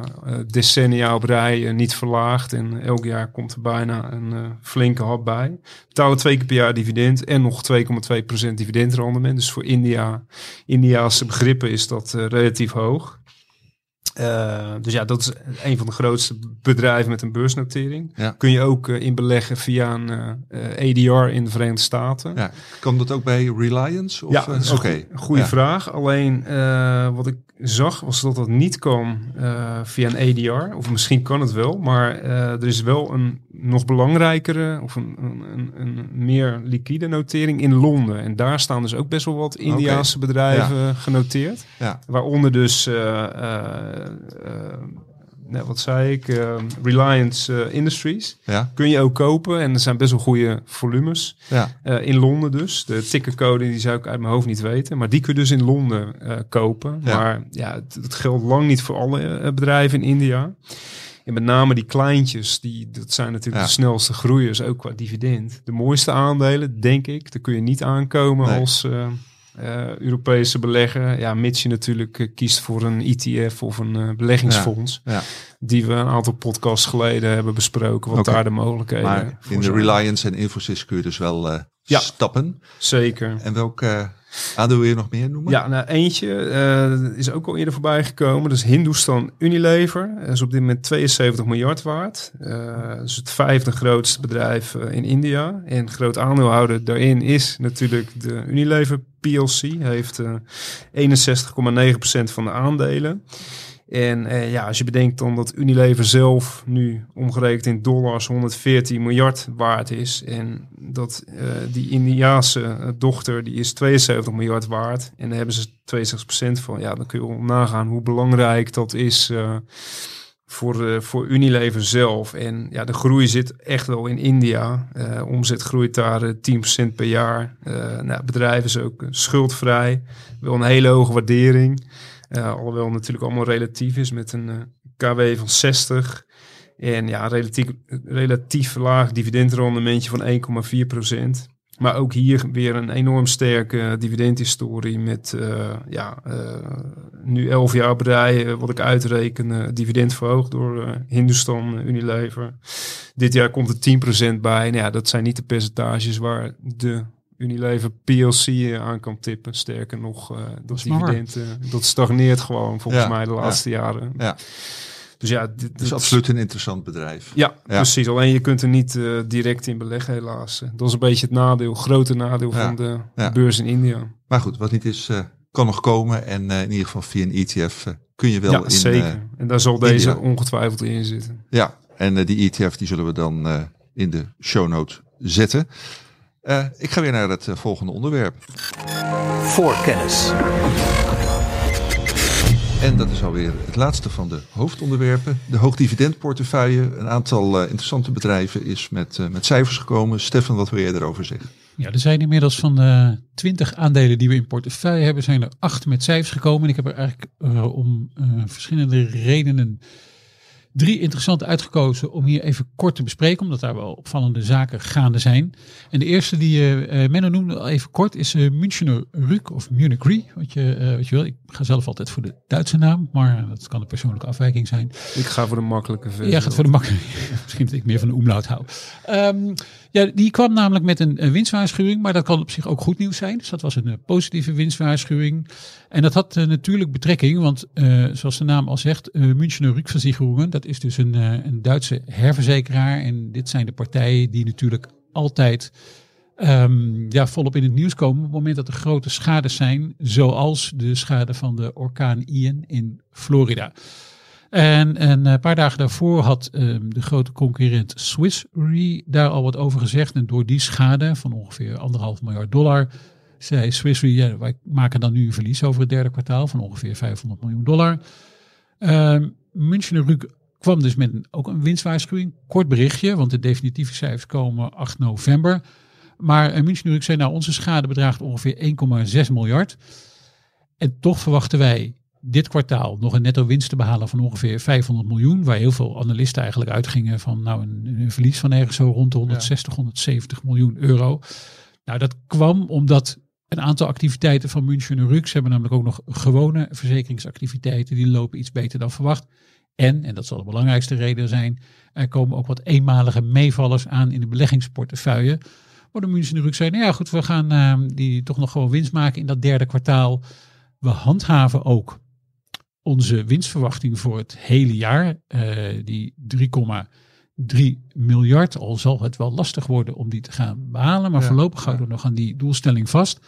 decennia op rij niet verlaagd. En elk jaar komt er bijna een flinke hap bij. Betalen twee keer per jaar dividend en nog 2,2% dividendrendement. Dus voor India, Indiaanse begrippen is dat relatief hoog. Eh, dus ja, dat is een van de grootste bedrijven met een beursnotering. Ja. Kun je ook eh, inbeleggen via een eh, eh, ADR in de Verenigde Staten. Ja. Kan dat ook bij Reliance? Of, Ja, dat is oké. een goede Ja. vraag. Alleen wat ik zag was dat dat niet kan eh, via een ADR. Of misschien kan het wel, maar eh, er is wel een nog belangrijkere of een, een, een, een meer liquide notering in Londen. En daar staan dus ook best wel wat Indiaanse bedrijven genoteerd. Ja. Waaronder dus eh, nou, wat zei ik, eh, Reliance eh, Industries. Ja, Kun je ook kopen en er zijn best wel goede volumes. ja, Eh, in Londen dus. De tickercode die zou ik uit mijn hoofd niet weten. Maar die kun je dus in Londen eh, kopen. Ja. Maar ja, het, het geldt lang niet voor alle bedrijven in India. En met name die kleintjes, die, dat zijn natuurlijk Ja. de snelste groeiers, ook qua dividend. De mooiste aandelen, denk ik, daar kun je niet aankomen Nee. als eh, Europese belegger. Ja, mits je natuurlijk eh, kiest voor een ETF of een eh, beleggingsfonds. ja. Die we een aantal podcasts geleden hebben besproken, wat daar de mogelijkheden Maar in de. Reliance en Infosys kun je dus wel stappen. Zeker. En welke eh, aandeel wil je nog meer noemen? Ja, nou eentje eh, is ook al eerder voorbij gekomen. Dat is Hindustan Unilever. Dat is op dit moment 72 miljard waard. Eh dat is het vijfde grootste bedrijf eh, in India. En groot aandeelhouder daarin is natuurlijk de Unilever PLC. Heeft eh 61,9% van de aandelen. En eh, ja, als je bedenkt dan dat Unilever zelf nu omgerekend in dollars 114 miljard waard is. En dat eh, die Indiaanse eh, dochter, die is 72 miljard waard. En daar hebben ze 62% van. Ja, dan kun je wel nagaan hoe belangrijk dat is voor, voor Unilever zelf. En ja, de groei zit echt wel in India. Eh, omzet groeit daar eh, 10% per jaar. Nou, bedrijf is ook schuldvrij. Wel een hele hoge waardering. Eh, alhoewel natuurlijk allemaal relatief is met een eh, KW van 60. En ja, relatief, relatief laag dividendrendementje van 1,4% Maar ook hier weer een enorm sterke dividendhistorie met eh, ja, nu 11 jaar rij, eh, wat ik uitreken, dividend verhoogd door Hindustan Unilever. Dit jaar komt er 10% bij. Nou ja, dat zijn niet de percentages waar de Unilever PLC aan kan tippen. Sterker nog, eh, dat dividend eh, dat stagneert gewoon volgens Ja, mij de ja. laatste jaren. Ja. Dus ja, dit, is absoluut een interessant bedrijf. ja, precies. Alleen je kunt er niet eh, direct in beleggen, helaas. Dat is een beetje het nadeel, grote nadeel Ja, van de ja. beurs in India. Maar goed, wat niet is, eh, kan nog komen. En eh, in ieder geval via een ETF kun je wel ja, in... zeker. en daar zal deze India. ongetwijfeld in zitten. ja, en die ETF die zullen we dan eh, in de show note zetten. Eh, ik ga weer naar het eh, volgende onderwerp. Voorkennis. En dat is alweer het laatste van de hoofdonderwerpen. De hoogdividendportefeuille. Een aantal eh, interessante bedrijven is met, met cijfers gekomen. Stefan, wat wil jij erover zeggen? Ja, er zijn inmiddels van de 20 aandelen die we in portefeuille hebben, zijn er acht met cijfers gekomen. En ik heb er eigenlijk om eh, verschillende redenen drie interessante uitgekozen om hier even kort te bespreken, omdat daar wel opvallende zaken gaande zijn. En de eerste die eh, Menno noemde al even kort is eh Münchner Rück of Munich Re, wat je, wat je wil. Ik ga zelf altijd voor de Duitse naam, maar dat kan een persoonlijke afwijking zijn. Ik ga voor de makkelijke versie. Ja, gaat voor de makkelijk. Misschien dat ik meer van de omlaut hou. Ehm, ja, die kwam namelijk met een, winstwaarschuwing, maar dat kan op zich ook goed nieuws zijn. Dus dat was een eh, positieve winstwaarschuwing. En dat had eh, natuurlijk betrekking, want eh, zoals de naam al zegt, Münchner Rückversicherungen, dat is dus een, een Duitse herverzekeraar. En dit zijn de partijen die natuurlijk altijd ehm, ja, volop in het nieuws komen op het moment dat er grote schades zijn, zoals de schade van de orkaan Ian in Florida. En een eh, paar dagen daarvoor had ehm, de grote concurrent Swiss Re daar al wat over gezegd. En door die schade van ongeveer anderhalf miljard dollar zei Swiss Re, ja, wij maken dan nu een verlies over het derde kwartaal van ongeveer 500 miljoen dollar. Ehm Münchner Rück kwam dus met ook een winstwaarschuwing. Kort berichtje, want de definitieve cijfers komen 8 november. Maar uh, Münchner Rück zei nou, onze schade bedraagt ongeveer 1,6 miljard. En toch verwachten wij dit kwartaal nog een netto winst te behalen van ongeveer 500 miljoen. Waar heel veel analisten eigenlijk uitgingen van nou een, een verlies van ergens zo rond de 160, 170 miljoen euro. Nou, dat kwam omdat een aantal activiteiten van München en Rux hebben namelijk ook nog gewone verzekeringsactiviteiten. Die lopen iets beter dan verwacht. En, en dat zal de belangrijkste reden zijn, er komen ook wat eenmalige meevallers aan in de beleggingsportefeuille. Waar de München en Rux zei, nou ja goed, we gaan uh, die toch nog gewoon winst maken in dat derde kwartaal. We handhaven ook onze winstverwachting voor het hele jaar. Uh, die 3,3 miljard. Al zal het wel lastig worden om die te gaan behalen. Maar ja, voorlopig houden we nog aan die doelstelling vast.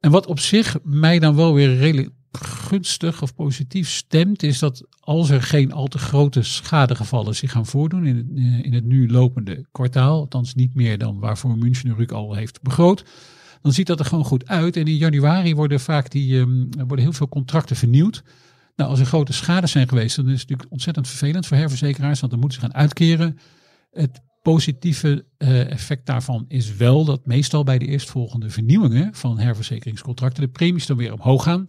En wat op zich mij dan wel weer redelijk gunstig of positief stemt, is dat als er geen al te grote schadegevallen zich gaan voordoen in het, in het nu lopende kwartaal, althans niet meer dan waarvoor München Ruk al heeft begroot, dan ziet dat er gewoon goed uit. En in januari worden vaak die, um, worden heel veel contracten vernieuwd. Nou, als er grote schades zijn geweest, dan is het natuurlijk ontzettend vervelend voor herverzekeraars, want dan moeten ze gaan uitkeren. Het positieve eh, effect daarvan is wel dat meestal bij de eerstvolgende vernieuwingen van herverzekeringscontracten de premies dan weer omhoog gaan.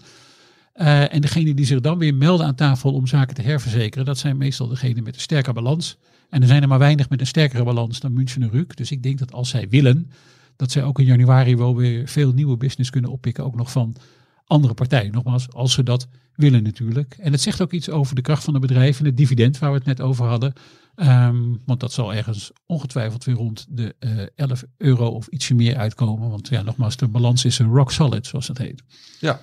Uh, en degene die zich dan weer melden aan tafel om zaken te herverzekeren, dat zijn meestal degenen met een sterke balans. En er zijn er maar weinig met een sterkere balans dan München en. Dus ik denk dat als zij willen, dat zij ook in januari wel weer veel nieuwe business kunnen oppikken. Ook nog van andere partijen. Nogmaals, als ze dat willen natuurlijk. En het zegt ook iets over de kracht van het bedrijf en het dividend waar we het net over hadden. Um, want dat zal ergens ongetwijfeld weer rond de uh, eh, 11 euro of ietsje meer uitkomen. Want ja, nogmaals, de balans is een rock solid, zoals dat heet. Ja,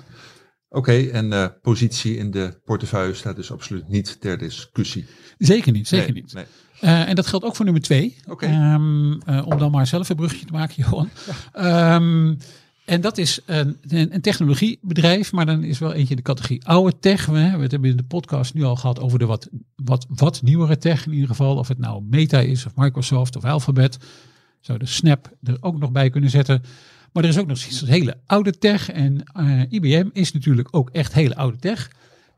oké. en uh, positie in de portefeuille staat dus absoluut niet ter discussie. Zeker niet, zeker niet. Nee. Uh, en dat geldt ook voor nummer twee. Okay. Um, om dan maar zelf een brugje te maken, Johan. Ja. Um, en dat is een, een, technologiebedrijf, maar dan is wel eentje de categorie oude tech. We, hebben in de podcast nu al gehad over de wat, wat, wat nieuwere tech in ieder geval. Of het nou Meta is, of Microsoft, of Alphabet. Zou de Snap er ook nog bij kunnen zetten. Maar er is ook nog iets hele oude tech. En eh, IBM is natuurlijk ook echt hele oude tech.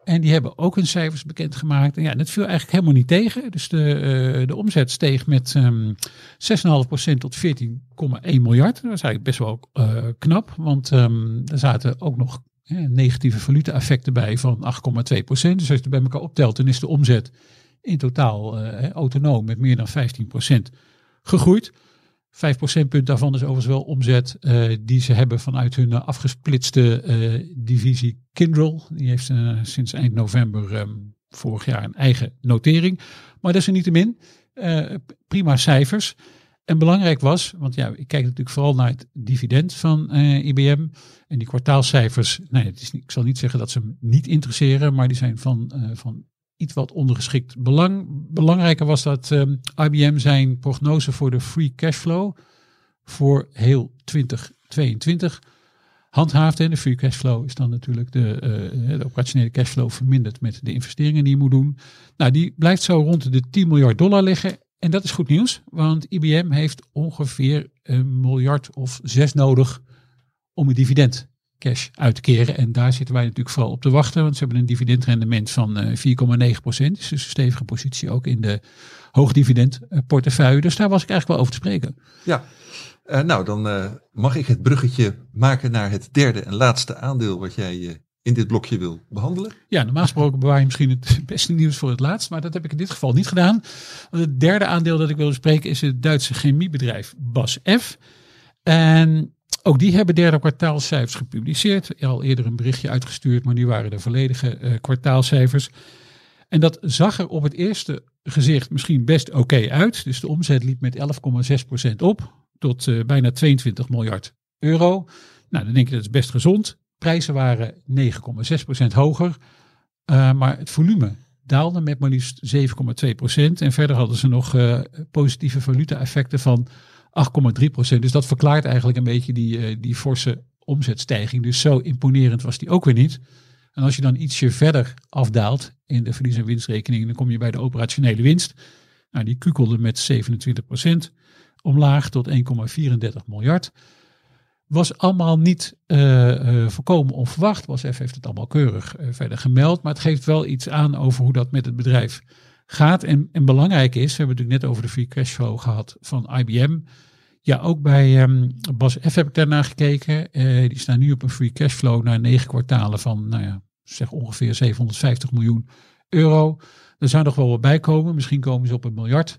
En die hebben ook hun cijfers bekendgemaakt. En ja, dat viel eigenlijk helemaal niet tegen. Dus de, uh, de omzet steeg met um, ehm, 6,5% tot 14,1 miljard. Dat is eigenlijk best wel uh, knap. Want um, er zaten ook nog negatieve valuta-effecten bij van 8,2%. Dus als je het bij elkaar optelt, dan is de omzet in totaal uh, autonoom met meer dan 15% gegroeid. 5 procentpunt daarvan is overigens wel omzet uh, die ze hebben vanuit hun uh, afgesplitste uh, divisie Kindrel. Die heeft sinds eind november um, vorig jaar een eigen notering. Maar dat is er niet te min. prima cijfers. En belangrijk was, want ja, ik kijk natuurlijk vooral naar het dividend van IBM. En die kwartaalcijfers, nee, het is ik zal niet zeggen dat ze me niet interesseren, maar die zijn van, van iets wat ondergeschikt belang. Belangrijker was dat um, ehm, IBM zijn prognose voor de free cashflow voor heel 2022 handhaafde. En de free cashflow is dan natuurlijk de, uh, de operationele cashflow verminderd met de investeringen die je moet doen. Nou, die blijft zo rond de 10 miljard dollar liggen. En dat is goed nieuws, want IBM heeft ongeveer een miljard of zes nodig om een dividend cash uit te keren. En daar zitten wij natuurlijk vooral op te wachten. Want ze hebben een dividendrendement van 4,9 uh, procent. Dus een stevige positie ook in de hoogdividendportefeuille. Dus daar was ik eigenlijk wel over te spreken. Ja, uh, nou dan uh, mag ik het bruggetje maken naar het derde en laatste aandeel wat jij in dit blokje wil behandelen. Ja, normaal gesproken bewaar je misschien het beste nieuws voor het laatst. Maar dat heb ik in dit geval niet gedaan. Want het derde aandeel dat ik wil bespreken is het Duitse chemiebedrijf BASF. En ook die hebben derde kwartaalcijfers gepubliceerd. Al eerder een berichtje uitgestuurd, maar die waren de volledige uh, kwartaalcijfers. En dat zag er op het eerste gezicht misschien best oké uit. Dus de omzet liep met 11,6% op tot uh, bijna 22 miljard euro. Nou, dan denk je dat is best gezond. Prijzen waren 9,6% hoger. Uh, maar het volume daalde met maar liefst 7,2%. En verder hadden ze nog positieve valuta-effecten van 8,3 procent. Dus dat verklaart eigenlijk een beetje die, uh, die forse omzetstijging. Dus zo imponerend was die ook weer niet. En als je dan ietsje verder afdaalt in de verlies- en winstrekening, dan kom je bij de operationele winst. Nou, die kukelde met 27 procent omlaag tot 1,34 miljard. Was allemaal niet uh, uh, voorkomen onverwacht. Was F heeft het allemaal keurig verder gemeld. Maar het geeft wel iets aan over hoe dat met het bedrijf gaat. En, en belangrijk is, we hebben het natuurlijk net over de free cash flow gehad van IBM. Ja, ook bij um, Bas F heb ik daarnaar gekeken. Uh, die staan nu op een free cash flow naar negen kwartalen van, nou ja, zeg ongeveer 750 miljoen euro. Er zou nog wel wat bij komen. Misschien komen ze op een miljard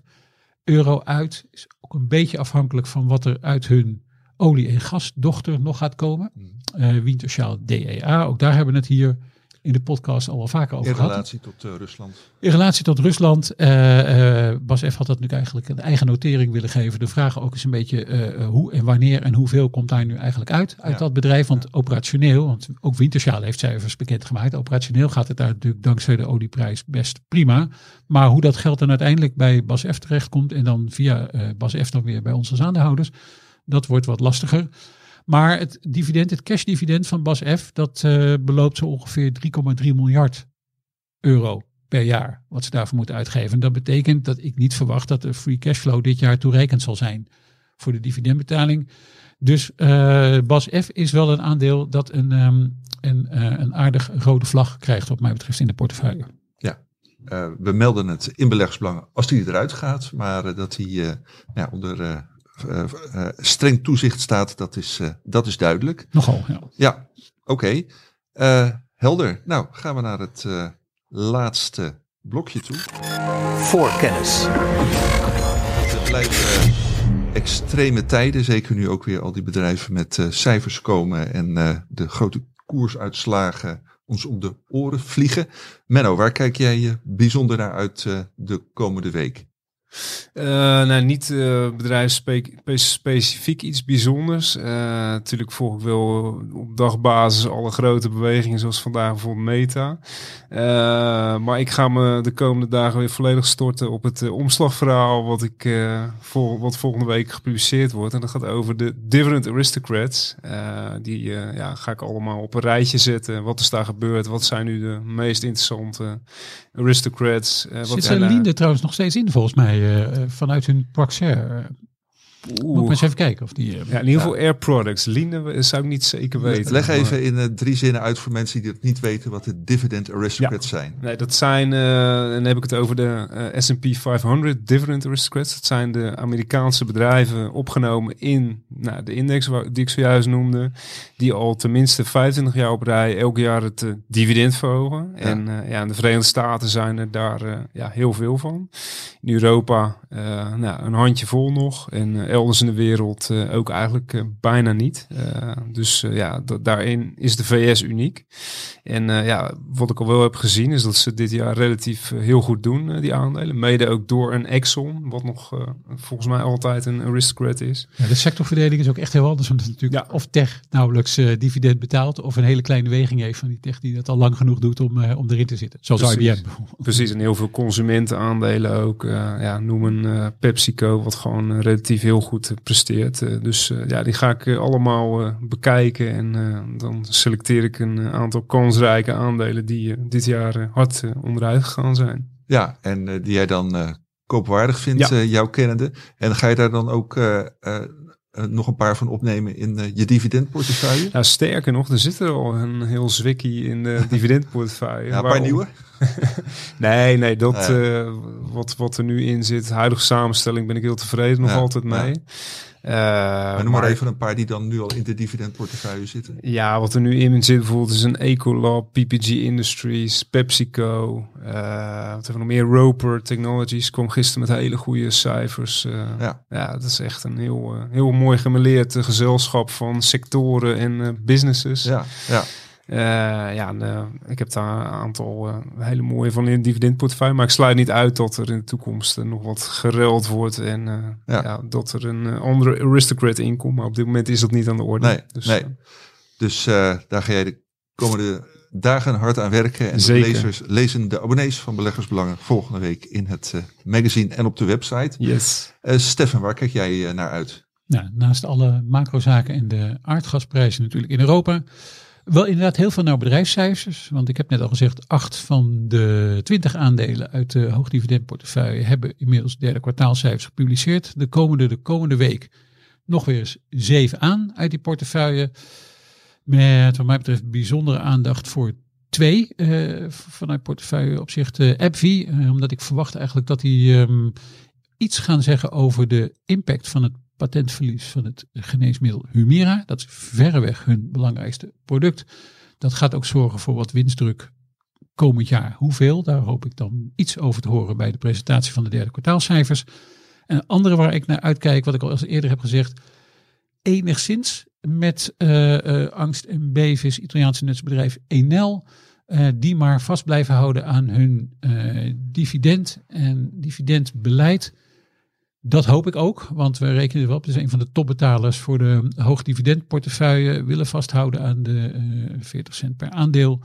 euro uit. Is ook een beetje afhankelijk van wat er uit hun olie- en gasdochter nog gaat komen. Uh, Wintershall DEA. Ook daar hebben we het hier in de podcast al wel vaker over gehad. In relatie tot uh, Rusland. In relatie tot Rusland. Uh, Bas F. had dat nu eigenlijk een eigen notering willen geven. De vraag ook is een beetje hoe en wanneer en hoeveel komt daar nu eigenlijk uit, uit dat bedrijf. Want ja. operationeel, want ook Winterschaal heeft cijfers bekendgemaakt. Operationeel gaat het daar natuurlijk dankzij de olieprijs best prima. Maar hoe dat geld dan uiteindelijk bij Bas F. terechtkomt en dan via Bas F. dan weer bij ons als aandeelhouders, dat wordt wat lastiger. Maar het dividend, het cashdividend van BASF, dat uh, beloopt zo ongeveer 3,3 miljard euro per jaar. Wat ze daarvoor moeten uitgeven. En dat betekent dat ik niet verwacht dat de free cashflow dit jaar toereikend zal zijn voor de dividendbetaling. Dus eh, Bas F is wel een aandeel dat een, ehm, een, eh, een aardig rode vlag krijgt, wat mij betreft, in de portefeuille. Eh, we melden het in beleggersbelangen als die eruit gaat, maar eh, dat eh, ja, onder eh, eh, eh, streng toezicht staat, dat is, eh, dat is duidelijk. Nogal, ja. Ja, oké. Eh, helder. Nou, gaan we naar het eh, laatste blokje toe. Voorkennis. Het blijven eh, extreme tijden, zeker nu ook weer al die bedrijven met eh, cijfers komen en eh, de grote koersuitslagen ons om de oren vliegen. Menno, waar kijk jij je bijzonder naar uit eh, de komende week? Eh, nou, niet eh bedrijfsspecifiek iets bijzonders. Eh, natuurlijk volg ik wel op dagbasis alle grote bewegingen, zoals vandaag bijvoorbeeld Meta. Maar ik ga me de komende dagen weer volledig storten op het omslagverhaal wat, ik, vol, wat volgende week gepubliceerd wordt. En dat gaat over de Dividend Aristocrats. Die ja, ga ik allemaal op een rijtje zetten. Wat is daar gebeurd? Wat zijn nu de meest interessante aristocrats? Wat Zit zijn Linde trouwens nog steeds in, volgens mij, eh, vanuit hun Praxair. Moet ik Oeh. eens even kijken of die... eh, Ja, in ieder geval Air Products. Linde zou ik niet zeker weten. Leg even in eh, drie zinnen uit voor mensen die het niet weten wat de dividend aristocrats zijn. Nee, dat zijn, eh, en dan heb ik het over de S&P 500 Dividend Aristocrats. Dat zijn de Amerikaanse bedrijven opgenomen in nou, de index waar, die ik zojuist noemde. Die al tenminste 25 jaar op rij elk jaar het dividend verhogen. En eh, ja, in de Verenigde Staten zijn er daar ja, heel veel van. In Europa eh, nou, een handje vol nog. En elders in de wereld eh, ook eigenlijk eh, bijna niet. Eh, dus eh, ja, da- daarin is de VS uniek. En eh, ja, wat ik al wel heb gezien is dat ze dit jaar relatief eh, heel goed doen, eh, die aandelen. Mede ook door een Exxon, wat nog eh, volgens mij altijd een aristocrat is. Ja, de sectorverdeling is ook echt heel anders. Is natuurlijk Ja. of tech nauwelijks eh, dividend betaalt. Of een hele kleine weging heeft van die tech die dat al lang genoeg doet om, eh, om erin te zitten. Zoals Precies. IBM bijvoorbeeld. Precies, en heel veel consumentenaandelen ook. eh, ja, noem een eh, PepsiCo, wat gewoon eh, relatief heel goed presteert. Eh, dus eh, ja, die ga ik eh, allemaal bekijken. En dan selecteer ik een aantal kansrijke aandelen die dit jaar hard onderuit gegaan zijn. Ja, en die jij dan koopwaardig vindt, Ja. jouw kennende. En ga je daar dan ook nog een paar van opnemen in je dividendportefeuille? Nou, sterker nog, er zit er al een heel zwikkie in de dividendportefeuille. Ja, een paar Waarom? nieuwe? Nee, nee, dat eh, wat, wat er nu in zit, huidige samenstelling, ben ik heel tevreden nog Ja, altijd mee. Eh, Maar noem maar even een paar die dan nu al in de dividendportefeuille zitten. Ja, wat er nu in zit bijvoorbeeld is een Ecolab, PPG Industries, PepsiCo. eh wat hebben we nog meer? Roper Technologies kwam gisteren met hele goede cijfers. eh. Ja. ja, dat is echt een heel, eh, heel mooi gemeleerd eh, gezelschap van sectoren en eh, businesses. Ja, ja. Eh, ja, en, eh, ik heb daar een aantal eh, hele mooie van in het dividendportefeuille. Maar ik sluit niet uit dat er in de toekomst nog wat geruild wordt. En eh, Ja. ja. dat er een andere aristocrat in komt. Maar op dit moment is dat niet aan de orde. Nee, dus, nee. Dus eh, daar ga jij de komende dagen hard aan werken. En de lezers lezen de abonnees van Beleggersbelangen volgende week in het eh, magazine en op de website. yes. Eh Stefan, waar kijk jij naar uit? Nou, naast alle macrozaken en de aardgasprijzen natuurlijk in Europa. Wel inderdaad heel veel naar bedrijfscijfers. Want ik heb net al gezegd, acht van de twintig aandelen uit de hoogdividendportefeuille hebben inmiddels derde kwartaalcijfers gepubliceerd. De komende, de komende week nog weer eens zeven aan uit die portefeuille. Met wat mij betreft bijzondere aandacht voor twee eh, vanuit portefeuille opzicht. AbbVie, eh, omdat ik verwacht eigenlijk dat die ehm, iets gaan zeggen over de impact van het patentverlies van het geneesmiddel Humira. Dat is verreweg hun belangrijkste product. Dat gaat ook zorgen voor wat winstdruk komend jaar. Hoeveel? Daar hoop ik dan iets over te horen bij de presentatie van de derde kwartaalcijfers. En een andere waar ik naar uitkijk, wat ik al eerder heb gezegd, enigszins met eh, eh, angst en beven is Italiaanse nutsbedrijf Enel. eh, die maar vast blijven houden aan hun dividend en dividendbeleid. Dat hoop ik ook, want we rekenen er wel op. Het is een van de topbetalers voor de hoogdividendportefeuille. Willen vasthouden aan de eh 40 cent per aandeel.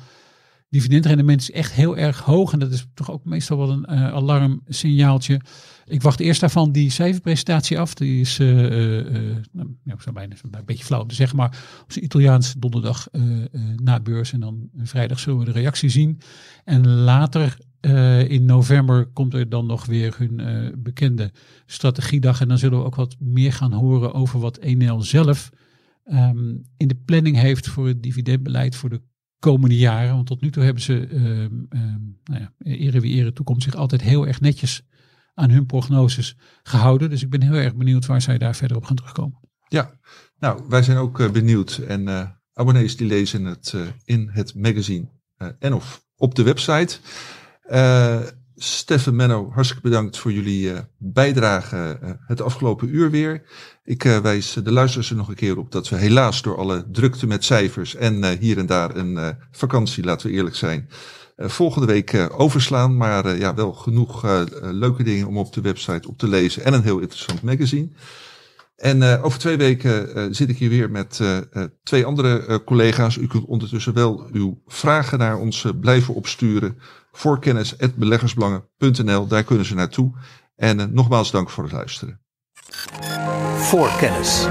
dividendrendement is echt heel erg hoog. En dat is toch ook meestal wel een uh, alarmsignaaltje. Ik wacht eerst daarvan die cijferpresentatie af. Die is, uh, nou, ja, zo bijna een beetje flauw om te zeggen, maar op zijn Italiaans donderdag na beurs. En dan vrijdag zullen we de reactie zien. En later in november komt er dan nog weer hun bekende strategiedag. En dan zullen we ook wat meer gaan horen over wat Enel zelf um, in de planning heeft voor het dividendbeleid voor de komende jaren. Want tot nu toe hebben ze, um, nou ja, ere wie ere toekomst, zich altijd heel erg netjes aan hun prognoses gehouden. Dus ik ben heel erg benieuwd waar zij daar verder op gaan terugkomen. Ja, nou, wij zijn ook uh, benieuwd. En abonnees die lezen het in het magazine en of op de website. Steffen Menno, hartstikke bedankt voor jullie uh, bijdrage uh, het afgelopen uur weer. Ik uh, wijs de luisteraars er nog een keer op dat we helaas door alle drukte met cijfers en hier en daar een vakantie, laten we eerlijk zijn, volgende week overslaan. Maar ja, wel genoeg leuke dingen om op de website op te lezen en een heel interessant magazine. En over twee weken zit ik hier weer met twee andere collega's. U kunt ondertussen wel uw vragen naar ons blijven opsturen voorkennis.beleggersbelangen.nl. Daar kunnen ze naartoe. En uh, nogmaals dank voor het luisteren. Voorkennis.